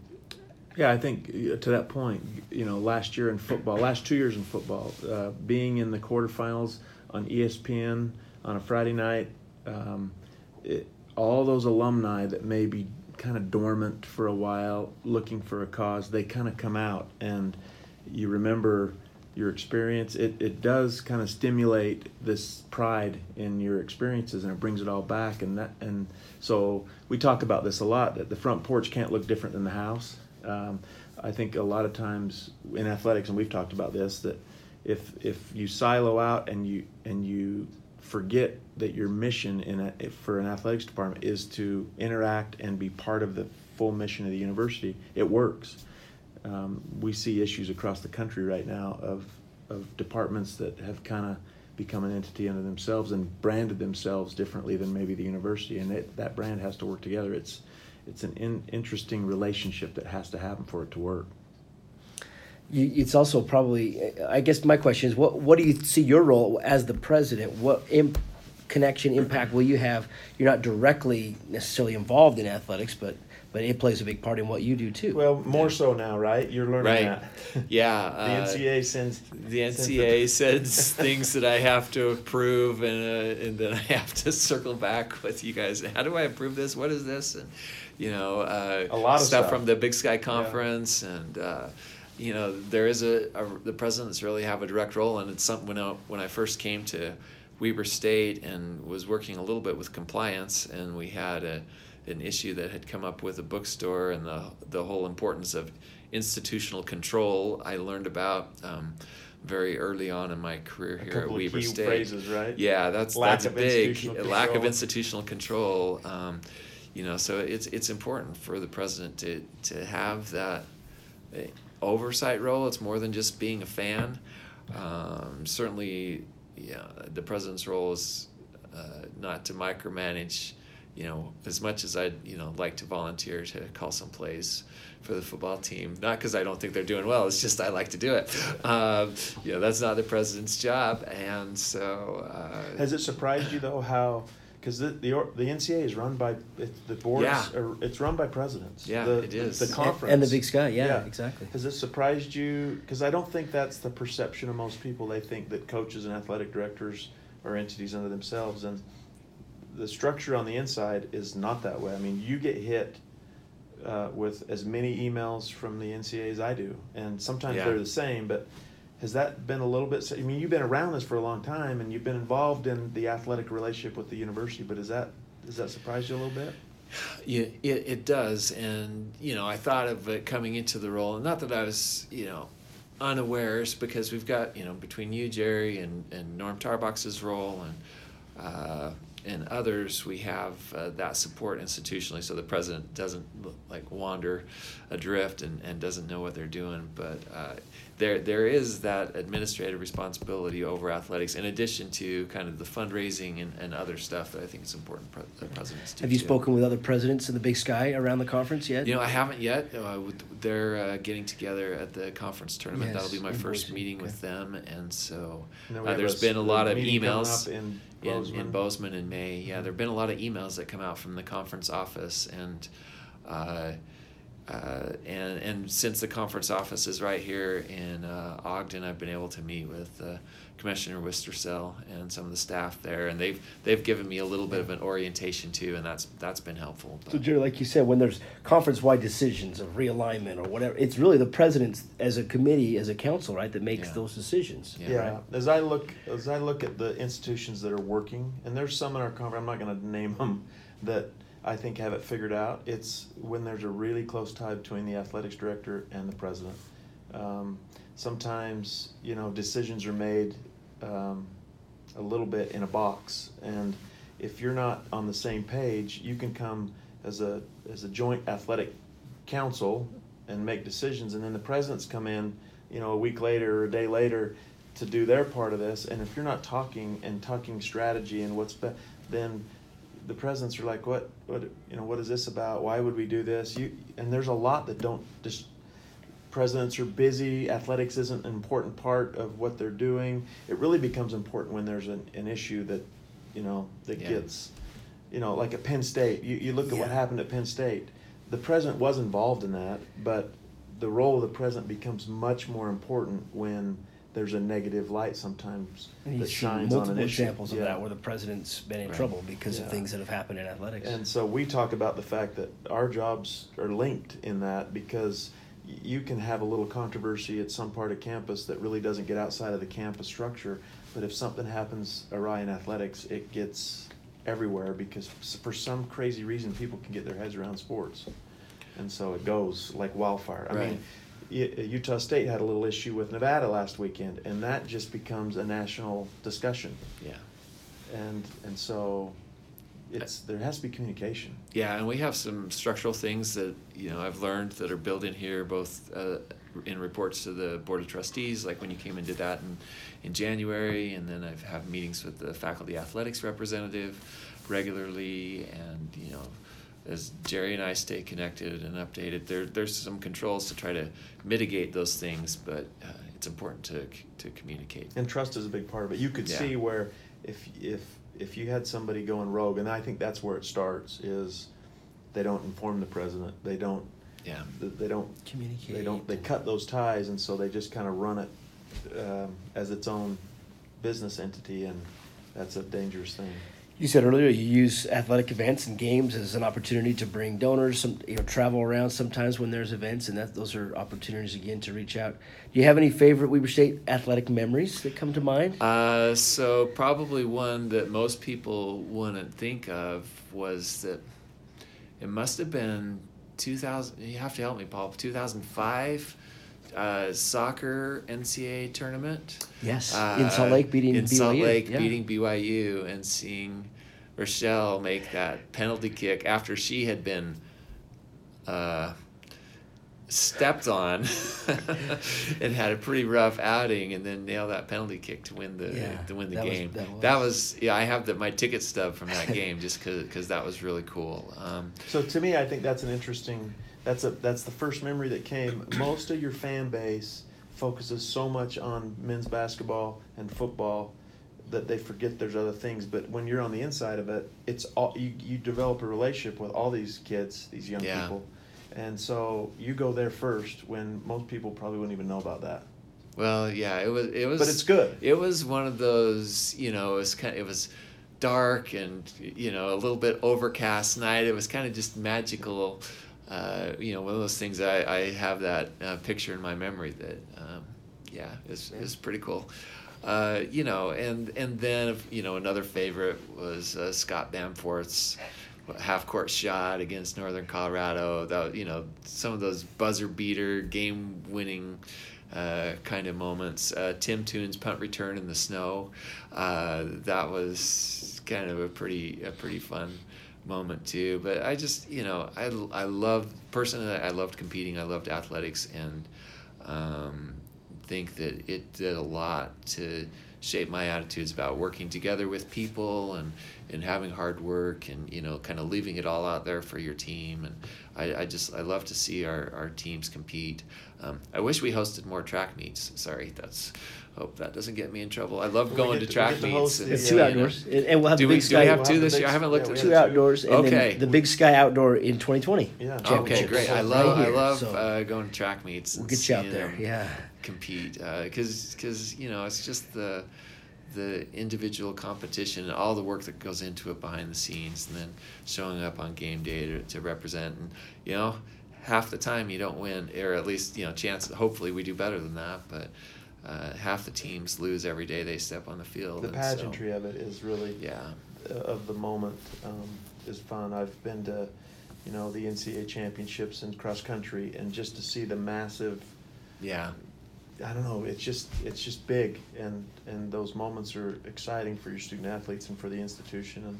Yeah, I think uh, to that point, you know, last year in football, last two years in football, uh, being in the quarterfinals on ESPN on a Friday night, um, it, all those alumni that may be kind of dormant for a while, looking for a cause, they kind of come out, and you remember your experience. It it does kind of stimulate this pride in your experiences, and it brings it all back. And that and so we talk about this a lot that the front porch can't look different than the house. Um, I think a lot of times in athletics, and we've talked about this, that if if you silo out and you and you forget that your mission in a, for an athletics department is to interact and be part of the full mission of the university, it works. Um, we see issues across the country right now of of departments that have kind of become an entity unto themselves and branded themselves differently than maybe the university, and it, that brand has to work together. It's it's an in, interesting relationship that has to happen for it to work. you, it's also probably, I guess my question is, what what do you see your role as the president? What imp, connection impact will you have? You're not directly necessarily involved in athletics, but but it plays a big part in what you do too. Well, more so now, right? You're learning Right. that. Yeah. the uh, NCAA sends the sends NCAA sends things that I have to approve, and uh, and then I have to circle back with you guys. How do I approve this? What is this? And you know, uh, A lot of stuff. from the Big Sky Conference, and uh, you know, there is a, a the presidents really have a direct role, and it's something when I, when I first came to Weber State and was working a little bit with compliance, and we had a an issue that had come up with a bookstore and the the whole importance of institutional control. I learned about um, very early on in my career here at Weber key State. phrases, right? Yeah, that's Lack that's of big. lack of institutional control. Um, you know, so it's it's important for the president to to have that uh, oversight role. It's more than just being a fan. Um, certainly, yeah, the president's role is uh, not to micromanage. You know, as much as I'd you know like to volunteer to call some plays for the football team, not because I don't think they're doing well. It's just I like to do it. Um, you know, that's not the president's job, and so. Uh, Has it surprised you though how? Because the, the or- the NCAA is run by it, the boards. Yeah. Are, it's run by presidents. Yeah, the, it is. The And- conference and the Big Sky, yeah, exactly. Has it surprised you? Because I don't think that's the perception of most people. They think that coaches and athletic directors are entities unto themselves, and the structure on the inside is not that way. I mean, you get hit uh, with as many emails from the NCA as I do, and sometimes Yeah. they're the same. But has that been a little bit? I mean, you've been around this for a long time, and you've been involved in the athletic relationship with the university. But is that does that surprise you a little bit? Yeah, it, it does. And, you know, I thought of it coming into the role, and not that I was, you know, unawares, because we've got, you know, between you, Jerry, and, and Norm Tarbox's role and, uh, and others, we have uh, that support institutionally so the president doesn't like wander adrift and, and doesn't know what they're doing. But uh, there there is that administrative responsibility over athletics in addition to kind of the fundraising and, and other stuff that I think is important pre- the presidents do. Have you too. spoken with other presidents in the Big Sky around the conference yet? You know, I haven't yet. Uh, they're uh, getting together at the conference tournament. Yes, That'll be my first Boise, meeting okay. with them, and so And then we uh, there's s- been a lot of emails up in in, Bozeman. in Bozeman in May. Yeah, there have been a lot of emails that come out from the conference office, and uh, and and since the conference office is right here in uh, Ogden, I've been able to meet with uh, Commissioner Wistrcill and some of the staff there, and they've they've given me a little bit of an orientation too, and that's that's been helpful. So, Jerry, like you said, when there's conference-wide decisions of realignment or whatever, it's really the president's as a committee, as a council, right, that makes Yeah. those decisions. Yeah. Yeah, right? as I look, as I look at the institutions that are working, and there's some in our conference, I'm not gonna name them, that I think have it figured out. It's when there's a really close tie between the athletics director and the president. Um, sometimes, you know, decisions are made, um, a little bit in a box, and if you're not on the same page, you can come as a, as a joint athletic council and make decisions, and then the presidents come in, you know, a week later or a day later to do their part of this, and if you're not talking and talking strategy and what's, be- then the presidents are like, what, what, you know, what is this about? Why would we do this? You, and there's a lot that don't just, presidents are busy, athletics isn't an important part of what they're doing. It really becomes important when there's an, an issue that, you know, that Yeah. gets, you know, like at Penn State, you, you look at what happened at Penn State. The president was involved in that, but the role of the president becomes much more important when there's a negative light sometimes And that shines on an issue. examples of Yeah. that where the president's been in Right. trouble because of things that have happened in athletics. And so we talk about the fact that our jobs are linked in that because you can have a little controversy at some part of campus that really doesn't get outside of the campus structure. But if something happens awry in athletics, it gets everywhere because for some crazy reason, people can get their heads around sports. And so it goes like wildfire. I Right. mean, Utah State had a little issue with Nevada last weekend, and that just becomes a national discussion. yeah. And, and so it's, there has to be communication. Yeah, and we have some structural things that you know I've learned that are built in here, both uh, in reports to the board of trustees, like when you came and did that in, in January, and then I've have meetings with the faculty athletics representative regularly, and you know, as Jerry and I stay connected and updated, there there's some controls to try to mitigate those things, but uh, it's important to to communicate. And trust is a big part of it. You could Yeah. see where if if if you had somebody going rogue, and I think that's where it starts is they don't inform the president. They don't Yeah. they don't Communicate. they don't they cut those ties, and so they just kind of run it um, as its own business entity, and that's a dangerous thing. You said earlier you use athletic events and games as an opportunity to bring donors, some you know, travel around sometimes when there's events, and that those are opportunities again to reach out. Do you have any favorite Weber State athletic memories that come to mind? Uh, so probably one that most people wouldn't think of was that it must have been 2000. You have to help me, Paul. 2005 uh, soccer NCAA tournament. Yes, Uh, in Salt Lake beating in Salt BYU, Lake yeah. beating BYU and seeing Rochelle make that penalty kick after she had been uh, stepped on and had a pretty rough outing, and then nail that penalty kick to win the Yeah, to win the that was- game. that was- was yeah. I have the, my ticket stub from that game just because that was really cool. Um, So to me, I think that's an interesting. That's a that's the first memory that came. Most of your fan base focuses so much on men's basketball and football that they forget there's other things. But when you're on the inside of it, it's all you you develop a relationship with all these kids, these young Yeah. people, and so you go there first when most people probably wouldn't even know about that. Well, yeah, it was. It was. But it's good. It was one of those. You know, it was kind. of, It was dark and you know a little bit overcast night. It was kind of just magical. Uh, you know, one of those things. I, I have that uh, picture in my memory that, um, yeah, it's it's pretty cool. Uh, you know, and and then you know another favorite was uh, Scott Bamforth's half court shot against Northern Colorado. That you know some of those buzzer beater game winning uh, kind of moments. Uh, Tim Toone's punt return in the snow. Uh, that was kind of a pretty a pretty fun moment too. But I just you know I I loved personally I loved competing. I loved athletics and. Um, think that it did a lot to shape my attitudes about working together with people and, and having hard work and you know kind of leaving it all out there for your team and I, I just I love to see our, our teams compete. Um, I wish we hosted more track meets. Sorry, that's hope that doesn't get me in trouble. I love going to to- track meets. and, the, It's Yeah, two you know, outdoors, and and we'll have Do the we, big do sky. we have We'll two have this big- year? I haven't looked yeah, at we two have outdoors, and Okay. then the big sky outdoor in 2020. Yeah. Okay, great. I Right love I love so uh, going to track meets. We'll and get you out there. Yeah. compete because because you know it's just the the individual competition and all the work that goes into it behind the scenes and then showing up on game day to, to represent and you know half the time you don't win or at least you know chance hopefully we do better than that but uh, half the teams lose every day they step on the field The and so- pageantry of it is really yeah uh, of the moment um, is fun. I've been to, you know, the NCAA championships in cross country, and just to see the massive, yeah I don't know, it's just it's just big, and and those moments are exciting for your student athletes and for the institution. And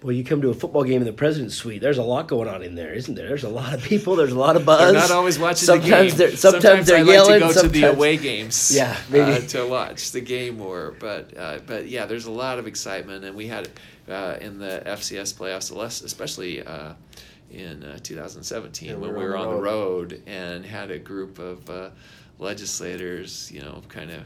Well, you come to a football game in the president's suite. There's a lot going on in there, isn't there? There's a lot of people. There's a lot of buzz. They're not always watching sometimes the game. They're, sometimes, they're I yelling. like to go to the away games. Yeah, maybe. uh, to watch the game more. But uh, but yeah, there's a lot of excitement, and we had uh, in the FCS playoffs, less- especially uh, in uh, 2017 Yeah, when we were on the road. road and had a group of uh, legislators, you know, kind of.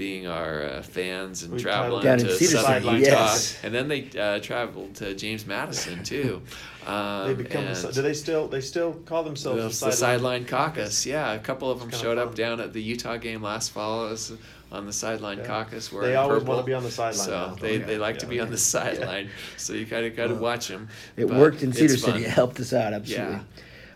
Being our uh, fans and We traveling to Cedar southern City, Utah, yes. and then they uh, traveled to James Madison too. Um, they become. The, do they still they still call themselves the the sideline? sideline caucus. Yeah, a couple of them showed kinda up down at the Utah game last fall. I was on the sideline Yeah. caucus. They always purple. wanna be on the sideline So now. they, Oh, yeah. they like to be on the sideline. So you kind of got to Well, watch them. It worked in Cedar City. It helped us out absolutely. Yeah.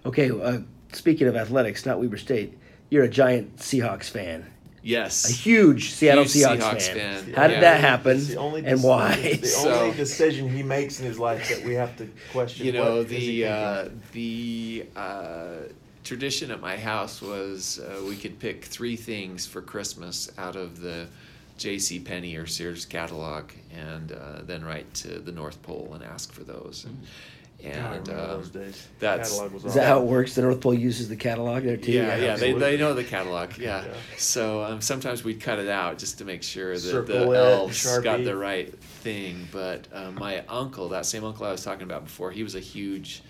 Okay. Uh, speaking of athletics, not Weber State. You're a giant Seahawks fan. Yes. A huge Seattle Huge Seahawks, Seahawks fan. fan. How did Yeah. that happen, It's the only and dec- why? The So- only decision he makes in his life that we have to question. you know what is the uh, the uh, tradition at my house was uh, we could pick three things for Christmas out of the J.C. Penney or Sears catalog, and uh, then write to the North Pole and ask for those. And, God, I and remember um, those days. that's- was Is that how it works? The North Pole uses the catalog there too. Yeah, yeah, they, they know the catalog. Yeah. Yeah. So um, sometimes we'd cut it out just to make sure that Circle the it, elves got the right thing. But uh, my uncle, that same uncle I was talking about before, he was a huge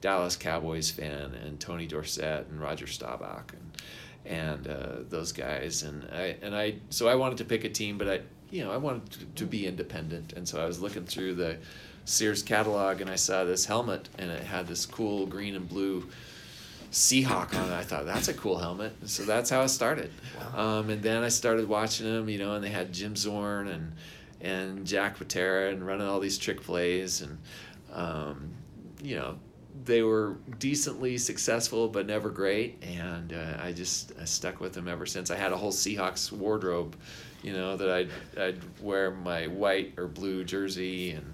Dallas Cowboys fan, and Tony Dorsett and Roger Staubach and and uh, those guys. And I and I so I wanted to pick a team, but I you know I wanted to, to be independent, and so I was looking through the Sears catalog, and I saw this helmet, and it had this cool green and blue Seahawk on it. I thought that's a cool helmet. And so that's how it started. Um, and then I started watching them, you know, and they had Jim Zorn and and Jack Patera and running all these trick plays, and um, you know, they were decently successful but never great. And uh, I just I stuck with them ever since. I had a whole Seahawks wardrobe, you know, that I'd I'd wear my white or blue jersey and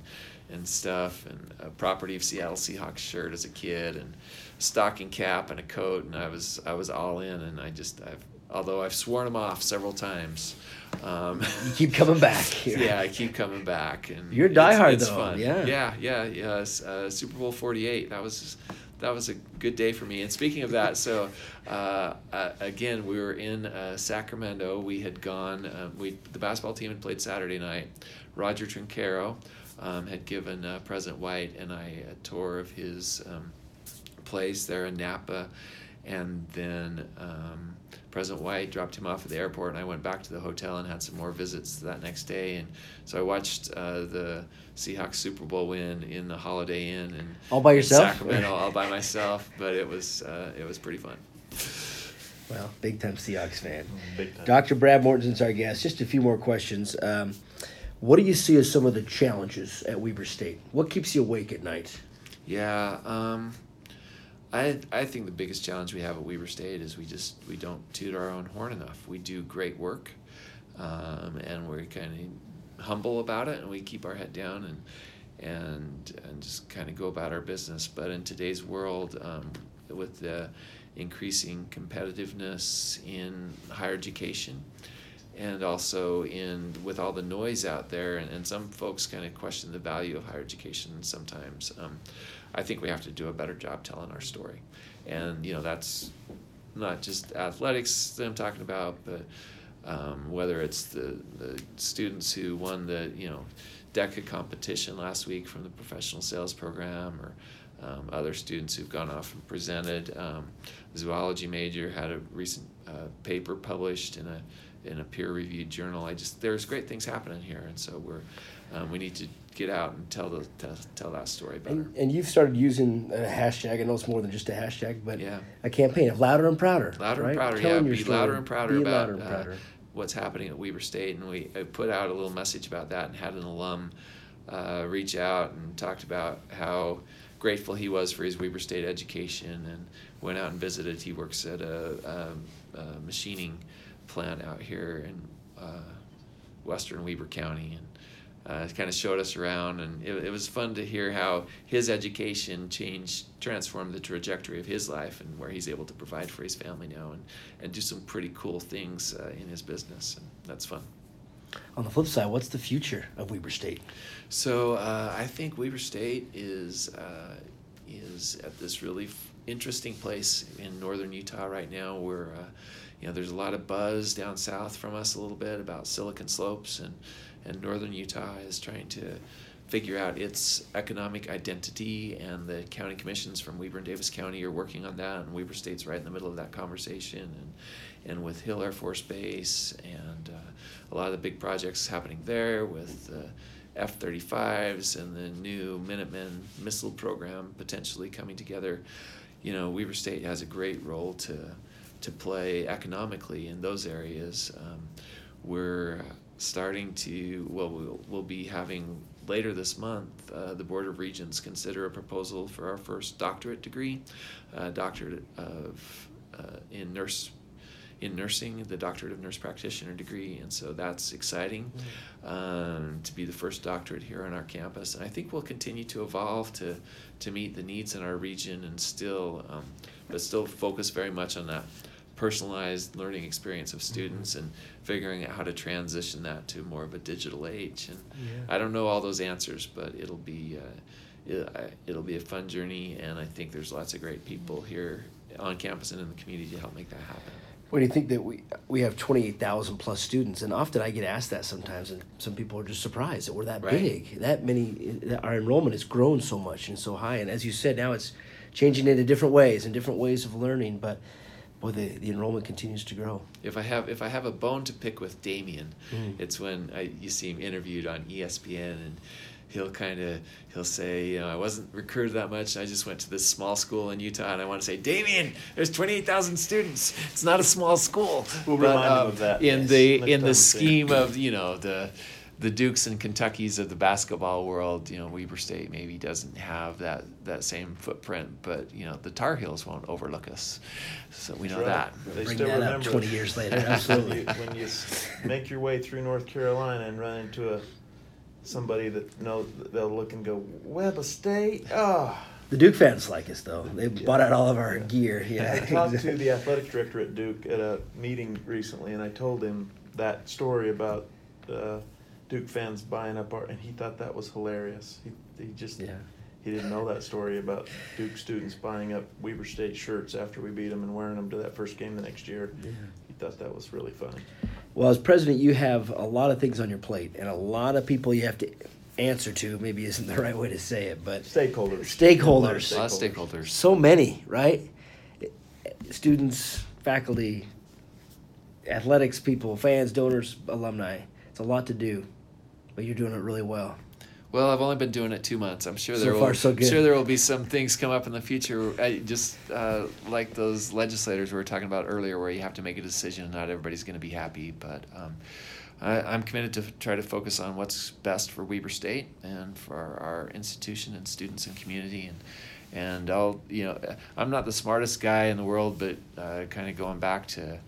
and stuff, and a property of Seattle Seahawks shirt as a kid, and stocking cap and a coat, and I was I was all in, and I just I've although I've sworn them off several times. Um, you keep coming back. yeah, I keep coming back, and you're diehard it's, it's though. Fun. Yeah, yeah, yeah, yeah. Uh, Super Bowl Forty Eight. That was that was a good day for me. And speaking of that, so uh, uh, again, we were in uh, Sacramento. We had gone. Uh, we the basketball team had played Saturday night. Roger Trincaro um, had given uh, President Wight and I a tour of his um, place there in Napa, and then. Um, President Wight dropped him off at the airport, and I went back to the hotel and had some more visits that next day. And so I watched uh, the Seahawks Super Bowl win in the Holiday Inn and all by yourself, Sacramento, all by myself. But it was uh, it was pretty fun. Well, big time Seahawks fan. Big time. Dr. Brad Mortensen's our guest. Just a few more questions. Um, what do you see as some of the challenges at Weber State? What keeps you awake at night? Yeah, um, I I think the biggest challenge we have at Weber State is we just we don't toot our own horn enough. We do great work, um, and we're kind of humble about it, and we keep our head down and and and just kind of go about our business. But in today's world, um, with the increasing competitiveness in higher education, and also in with all the noise out there, and, and some folks kind of question the value of higher education sometimes. Um, I think we have to do a better job telling our story. And, you know, that's not just athletics that I'm talking about, but um, whether it's the, the students who won the, you know, DECA competition last week from the professional sales program or um, other students who've gone off and presented. Um, zoology major had a recent uh, paper published in a in a peer-reviewed journal. I just there's great things happening here, and so we're um, we need to get out and tell the tell, tell that story better. And, and, you've started using a hashtag. I know it's more than just a hashtag, but yeah. a campaign of louder and prouder. Louder right? and prouder. Telling yeah, be story. louder and prouder be about and uh, prouder. Uh, what's happening at Weber State, and we I put out a little message about that, and had an alum uh, reach out and talked about how grateful he was for his Weber State education, and went out and visited. He works at a, a, a machining plant out here in uh, western Weber County, and uh, kind of showed us around, and it, it was fun to hear how his education changed, transformed the trajectory of his life, and where he's able to provide for his family now, and, and do some pretty cool things uh, in his business, and that's fun. On the flip side, what's the future of Weber State? So uh, I think Weber State is uh, is at this really f- interesting place in northern Utah right now, where uh, you know there's a lot of buzz down south from us a little bit about Silicon Slopes and and northern Utah is trying to figure out its economic identity, and the county commissions from Weber and Davis County are working on that, and Weber State's right in the middle of that conversation, and and with Hill Air Force Base and uh, a lot of the big projects happening there with F 35s and the new Minuteman missile program potentially coming together. You know, Weber State has a great role to to play economically in those areas. Um, we're starting to well we'll, we'll be having later this month uh, the board of regents consider a proposal for our first doctorate degree uh, doctorate of uh, in nurse in nursing the doctorate of nurse practitioner degree and so that's exciting mm-hmm. um, to be the first doctorate here on our campus and i think we'll continue to evolve to to meet the needs in our region and still um, but still focus very much on that personalized learning experience of students mm-hmm. and figuring out how to transition that to more of a digital age. And yeah. I don't know all those answers, but it'll be uh, it, it'll be a fun journey, and I think there's lots of great people here on campus and in the community to help make that happen. What do you think that we we have twenty eight thousand plus students, and often I get asked that sometimes, and some people are just surprised that we're that right. big. That many, our enrollment has grown so much and so high, and as you said, now it's changing into different ways and different ways of learning, but boy, the, the enrollment continues to grow. If I have if I have a bone to pick with Damian, mm. it's when I, you see him interviewed on ESPN and he'll kind of he'll say you know I wasn't recruited that much I just went to this small school in Utah and I want to say Damian there's 28,000 students it's not a small school we'll but, remind um, of that in yes. the Next in the scheme of you know the the Dukes and Kentuckies of the basketball world, you know, Weber State maybe doesn't have that that same footprint, but you know, the Tar Heels won't overlook us, so we know right. that. They Bring still that remember up twenty years later. Absolutely. when you make your way through North Carolina and run into a somebody that know they'll look and go Webb State, oh. The Duke fans like us though. They bought out all of our gear. Yeah. I talked to the athletic director at Duke at a meeting recently, and I told him that story about uh, Duke fans buying up our, and he thought that was hilarious. He, he just Yeah. he didn't know that story about Duke students buying up Weber State shirts after we beat them and wearing them to that first game the next year. Yeah. He thought that was really funny. Well, as president, you have a lot of things on your plate, and a lot of people you have to answer to. Maybe isn't the right way to say it, but Stakeholders. Stakeholders. A lot of stakeholders. so many, right? Students, faculty, athletics people, fans, donors, alumni. It's a lot to do, but you're doing it really well. Well, I've only been doing it two months. I'm sure So there will. far, so good. Sure, there will be some things come up in the future. I just uh, like those legislators we were talking about earlier, where you have to make a decision. And not everybody's going to be happy, but um, I, I'm committed to try to focus on what's best for Weber State and for our, our institution and students and community. And and I'll you know I'm not the smartest guy in the world, but uh, kind of going back to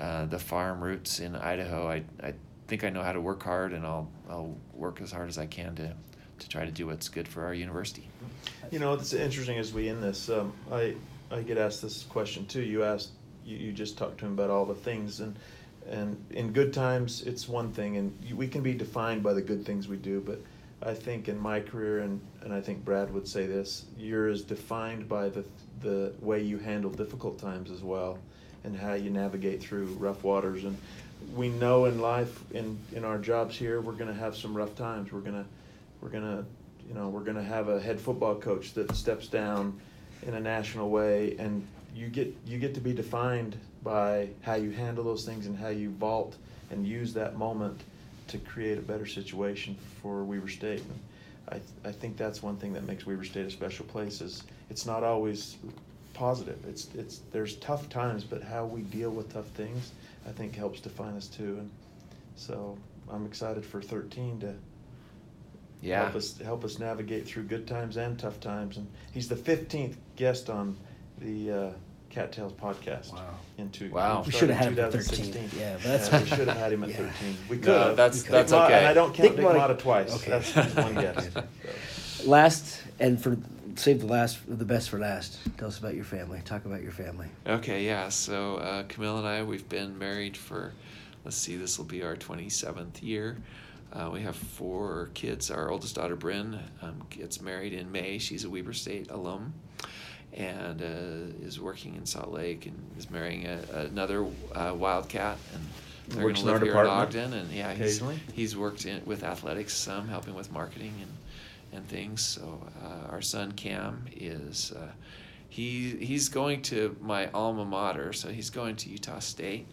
uh, the farm roots in Idaho, I, I think I know how to work hard, and I'll I'll work as hard as I can to to try to do what's good for our university. You know, it's interesting as we end this. Um, I I get asked this question too. You asked, you, you just talked to him about all the things, and and in good times it's one thing, and we can be defined by the good things we do. But I think in my career, and and I think Brad would say this, you're as defined by the the way you handle difficult times as well, and how you navigate through rough waters. And we know in life, in in our jobs here, we're going to have some rough times. We're gonna we're gonna you know we're gonna have a head football coach that steps down in a national way and you get you get to be defined by how you handle those things and how you vault and use that moment to create a better situation for Weber State. And I, I think that's one thing that makes Weber State a special place is it's not always positive. It's it's there's tough times, but how we deal with tough things I think helps define us too. And so I'm excited for 13 to Yeah. help us help us navigate through good times and tough times. And he's the fifteenth guest on the uh, Cattails podcast. Wow. In two, Wow. We should have had him at 13. Yeah, but that's- we should have had him at Yeah. thirteen. We could have. that's- Dick that's Motta- okay. And I don't count Dick Dick Motta- Motta twice. Okay. That's one guest. So. Last, and for save the last, the best for last. Tell us about your family. Talk about your family. Okay, yeah. So uh, Camille and I, we've been married for, let's see, this will be our 27th year. Uh, we have four kids. Our oldest daughter, Bryn, um, gets married in May. She's a Weber State alum and uh, is working in Salt Lake and is marrying a, another uh, Wildcat. And they're going to live here in Ogden. And yeah, he's, he's worked in, with athletics some, helping with marketing and, and things. So uh, our son, Cam, is. Uh, he he's going to my alma mater, so he's going to Utah State,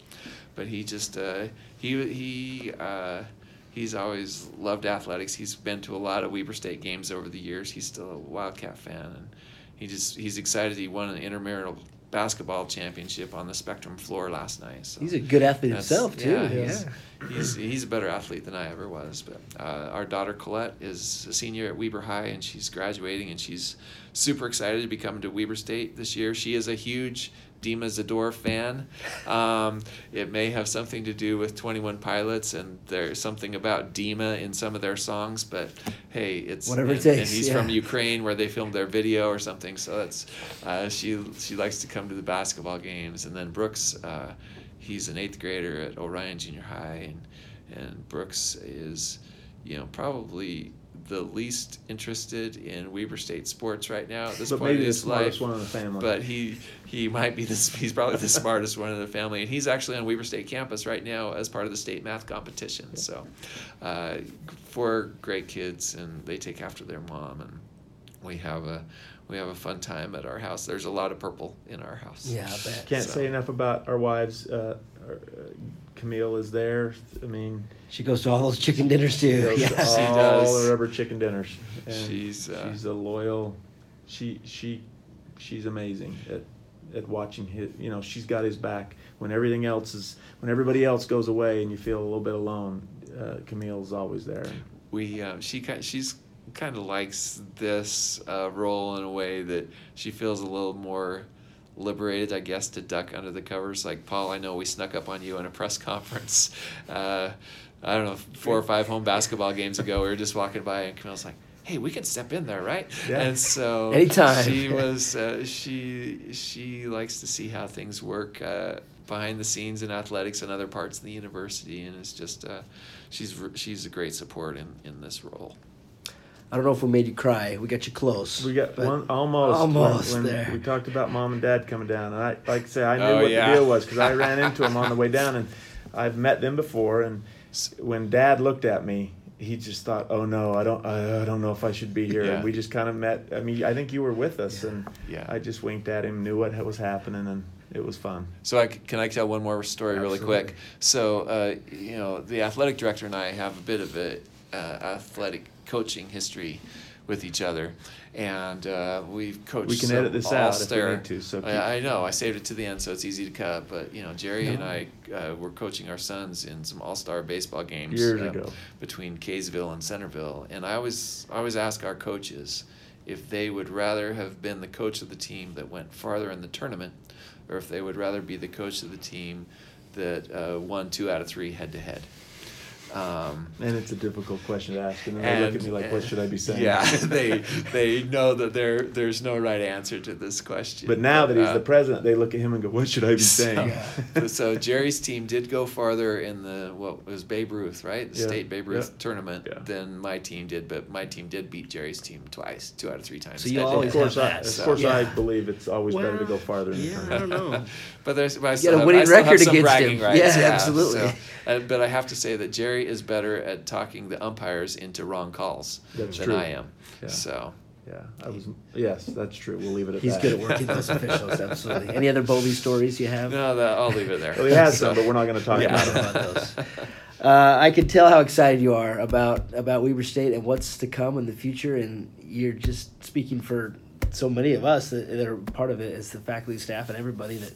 but he just uh, he he uh, he's always loved athletics. He's been to a lot of Weber State games over the years. He's still a Wildcat fan, and he just he's excited he won an intramural basketball championship on the Spectrum floor last night. So He's a good athlete himself too. Yeah, Yeah. he's, he's he's a better athlete than I ever was. But uh, our daughter Colette is a senior at Weber High, and she's graduating, and she's super excited to be coming to Weber State this year. She is a huge Dima Zdor fan. Um, it may have something to do with Twenty One Pilots, and there's something about Dima in some of their songs. But hey, it's Whatever it and, takes, And he's yeah. from Ukraine, where they filmed their video or something. So that's uh, she she likes to come to the basketball games, and then Brooks. Uh, he's an eighth grader at Orion Junior High, and and Brooks is, you know, probably the least interested in Weber State sports right now at this But point maybe in the his smartest life. one in the family. But he he might be this. He's probably the smartest one in the family, and he's actually on Weber State campus right now as part of the state math competition. So, uh, four great kids, and they take after their mom, and we have a we have a fun time at our house. There's a lot of purple in our house. Yeah, I bet. Can't So- say enough about our wives. Uh, uh, Camille is there. I mean, She goes to all those chicken dinners she too. goes to Yes. She all does. the rubber chicken dinners. And She's, uh, she's a loyal. She she she's amazing at at watching his. You know, she's got his back when everything else is when everybody else goes away and you feel a little bit alone. Uh, Camille's always there. we uh, she kind she's kind of likes this uh, role in a way that she feels a little more liberated, I guess, to duck under the covers. Like Paul, I know we snuck up on you in a press conference. Uh, I don't know, four or five home basketball games ago. We were just walking by, and Camille's like, "Hey, we can step in there, right?" Yeah. And so Anytime. she was uh, she she likes to see how things work uh, behind the scenes in athletics and other parts of the university, and it's just uh, she's she's a great support in in this role. I don't know if we made you cry. We got you close. We got one almost. almost when, when there. We talked about mom and dad coming down, and I like I say I knew Oh, what yeah. the deal was because I ran into them on the way down, and I've met them before. And when dad looked at me, he just thought, "Oh no, I don't, I, I don't know if I should be here." Yeah. And we just kind of met. I mean, I think you were with us, and Yeah. I just winked at him, knew what was happening, and it was fun. So I c can I tell one more story really quick? So uh, you know the athletic director and I have a bit of a uh, athletic coaching history with each other, and uh, we've coached. We can edit this out if we need to, so keep- I, I know I saved it to the end, so it's easy to cut. But you know Jerry and I uh, were coaching our sons in some all-star baseball games Years uh, ago. between Kaysville and Centerville, and I always I always ask our coaches if they would rather have been the coach of the team that went farther in the tournament, or if they would rather be the coach of the team that uh, won two out of three head to head. Um, And it's a difficult question to ask, and then they look at me like, "What should I be saying?" Yeah, they they know that there there's no right answer to this question. But now that he's uh, the president, they look at him and go, "What should I be saying?" So, so Jerry's team did go farther in the what was Babe Ruth, right? The Yeah, state Babe Ruth yeah, tournament yeah. than my team did, but my team did beat Jerry's team twice, two out of three times. So you always of course, have I, that, of so- course, I believe it's always better to go farther in the yeah, tournament. I don't know. but there's but I You still got a winning have record against bragging him. rights. Yeah, absolutely. so- uh, but I have to say that Jerry is better at talking the umpires into wrong calls That's than true. I am. Yeah. So Yeah, I was. Yes, that's true. We'll leave it at He's that. good at working those officials. Absolutely. Any other Bovee stories you have? no, that, I'll leave it there. Well, he has So- some, but we're not going to talk Yeah. about Not about those. Uh, I can tell how excited you are about about Weber State and what's to come in the future, and you're just speaking for so many of us that, that are part of it as the faculty, staff, and everybody that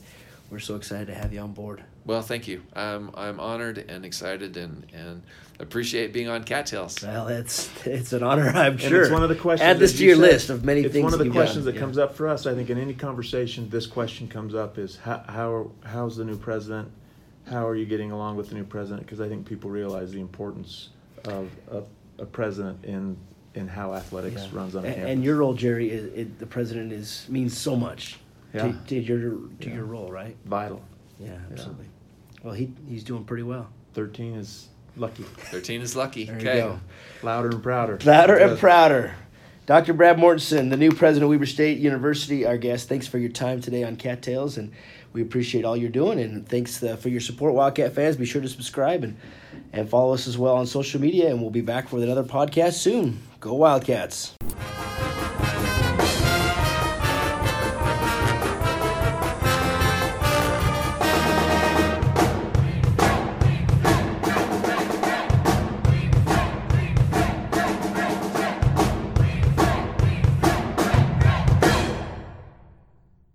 we're so excited to have you on board. Well, thank you. I'm I'm honored and excited and and appreciate being on Cattails. Well, it's it's an honor, I'm And sure. it's one of the questions. Add this that to your said. list of many it's things. one of the questions done. that comes up for us. I think in any conversation, this question comes up: is how how how's the new president? How are you getting along with the new president? Because I think people realize the importance of a, a president in in how athletics Yeah. runs on a and, campus. and your role, Jerry, is it, the president is means so much Yeah. to, to your to Yeah. your role, right? vital. Yeah, absolutely. Well, he he's doing pretty well. Thirteen is lucky. Thirteen is lucky. There okay. you go. Louder and prouder. Louder and prouder. Dr. Brad Mortensen, the new president of Weber State University, our guest. Thanks for your time today on Cattails, and we appreciate all you're doing. And thanks uh, for your support, Wildcat fans. Be sure to subscribe and, and follow us as well on social media, and we'll be back with another podcast soon. Go Wildcats.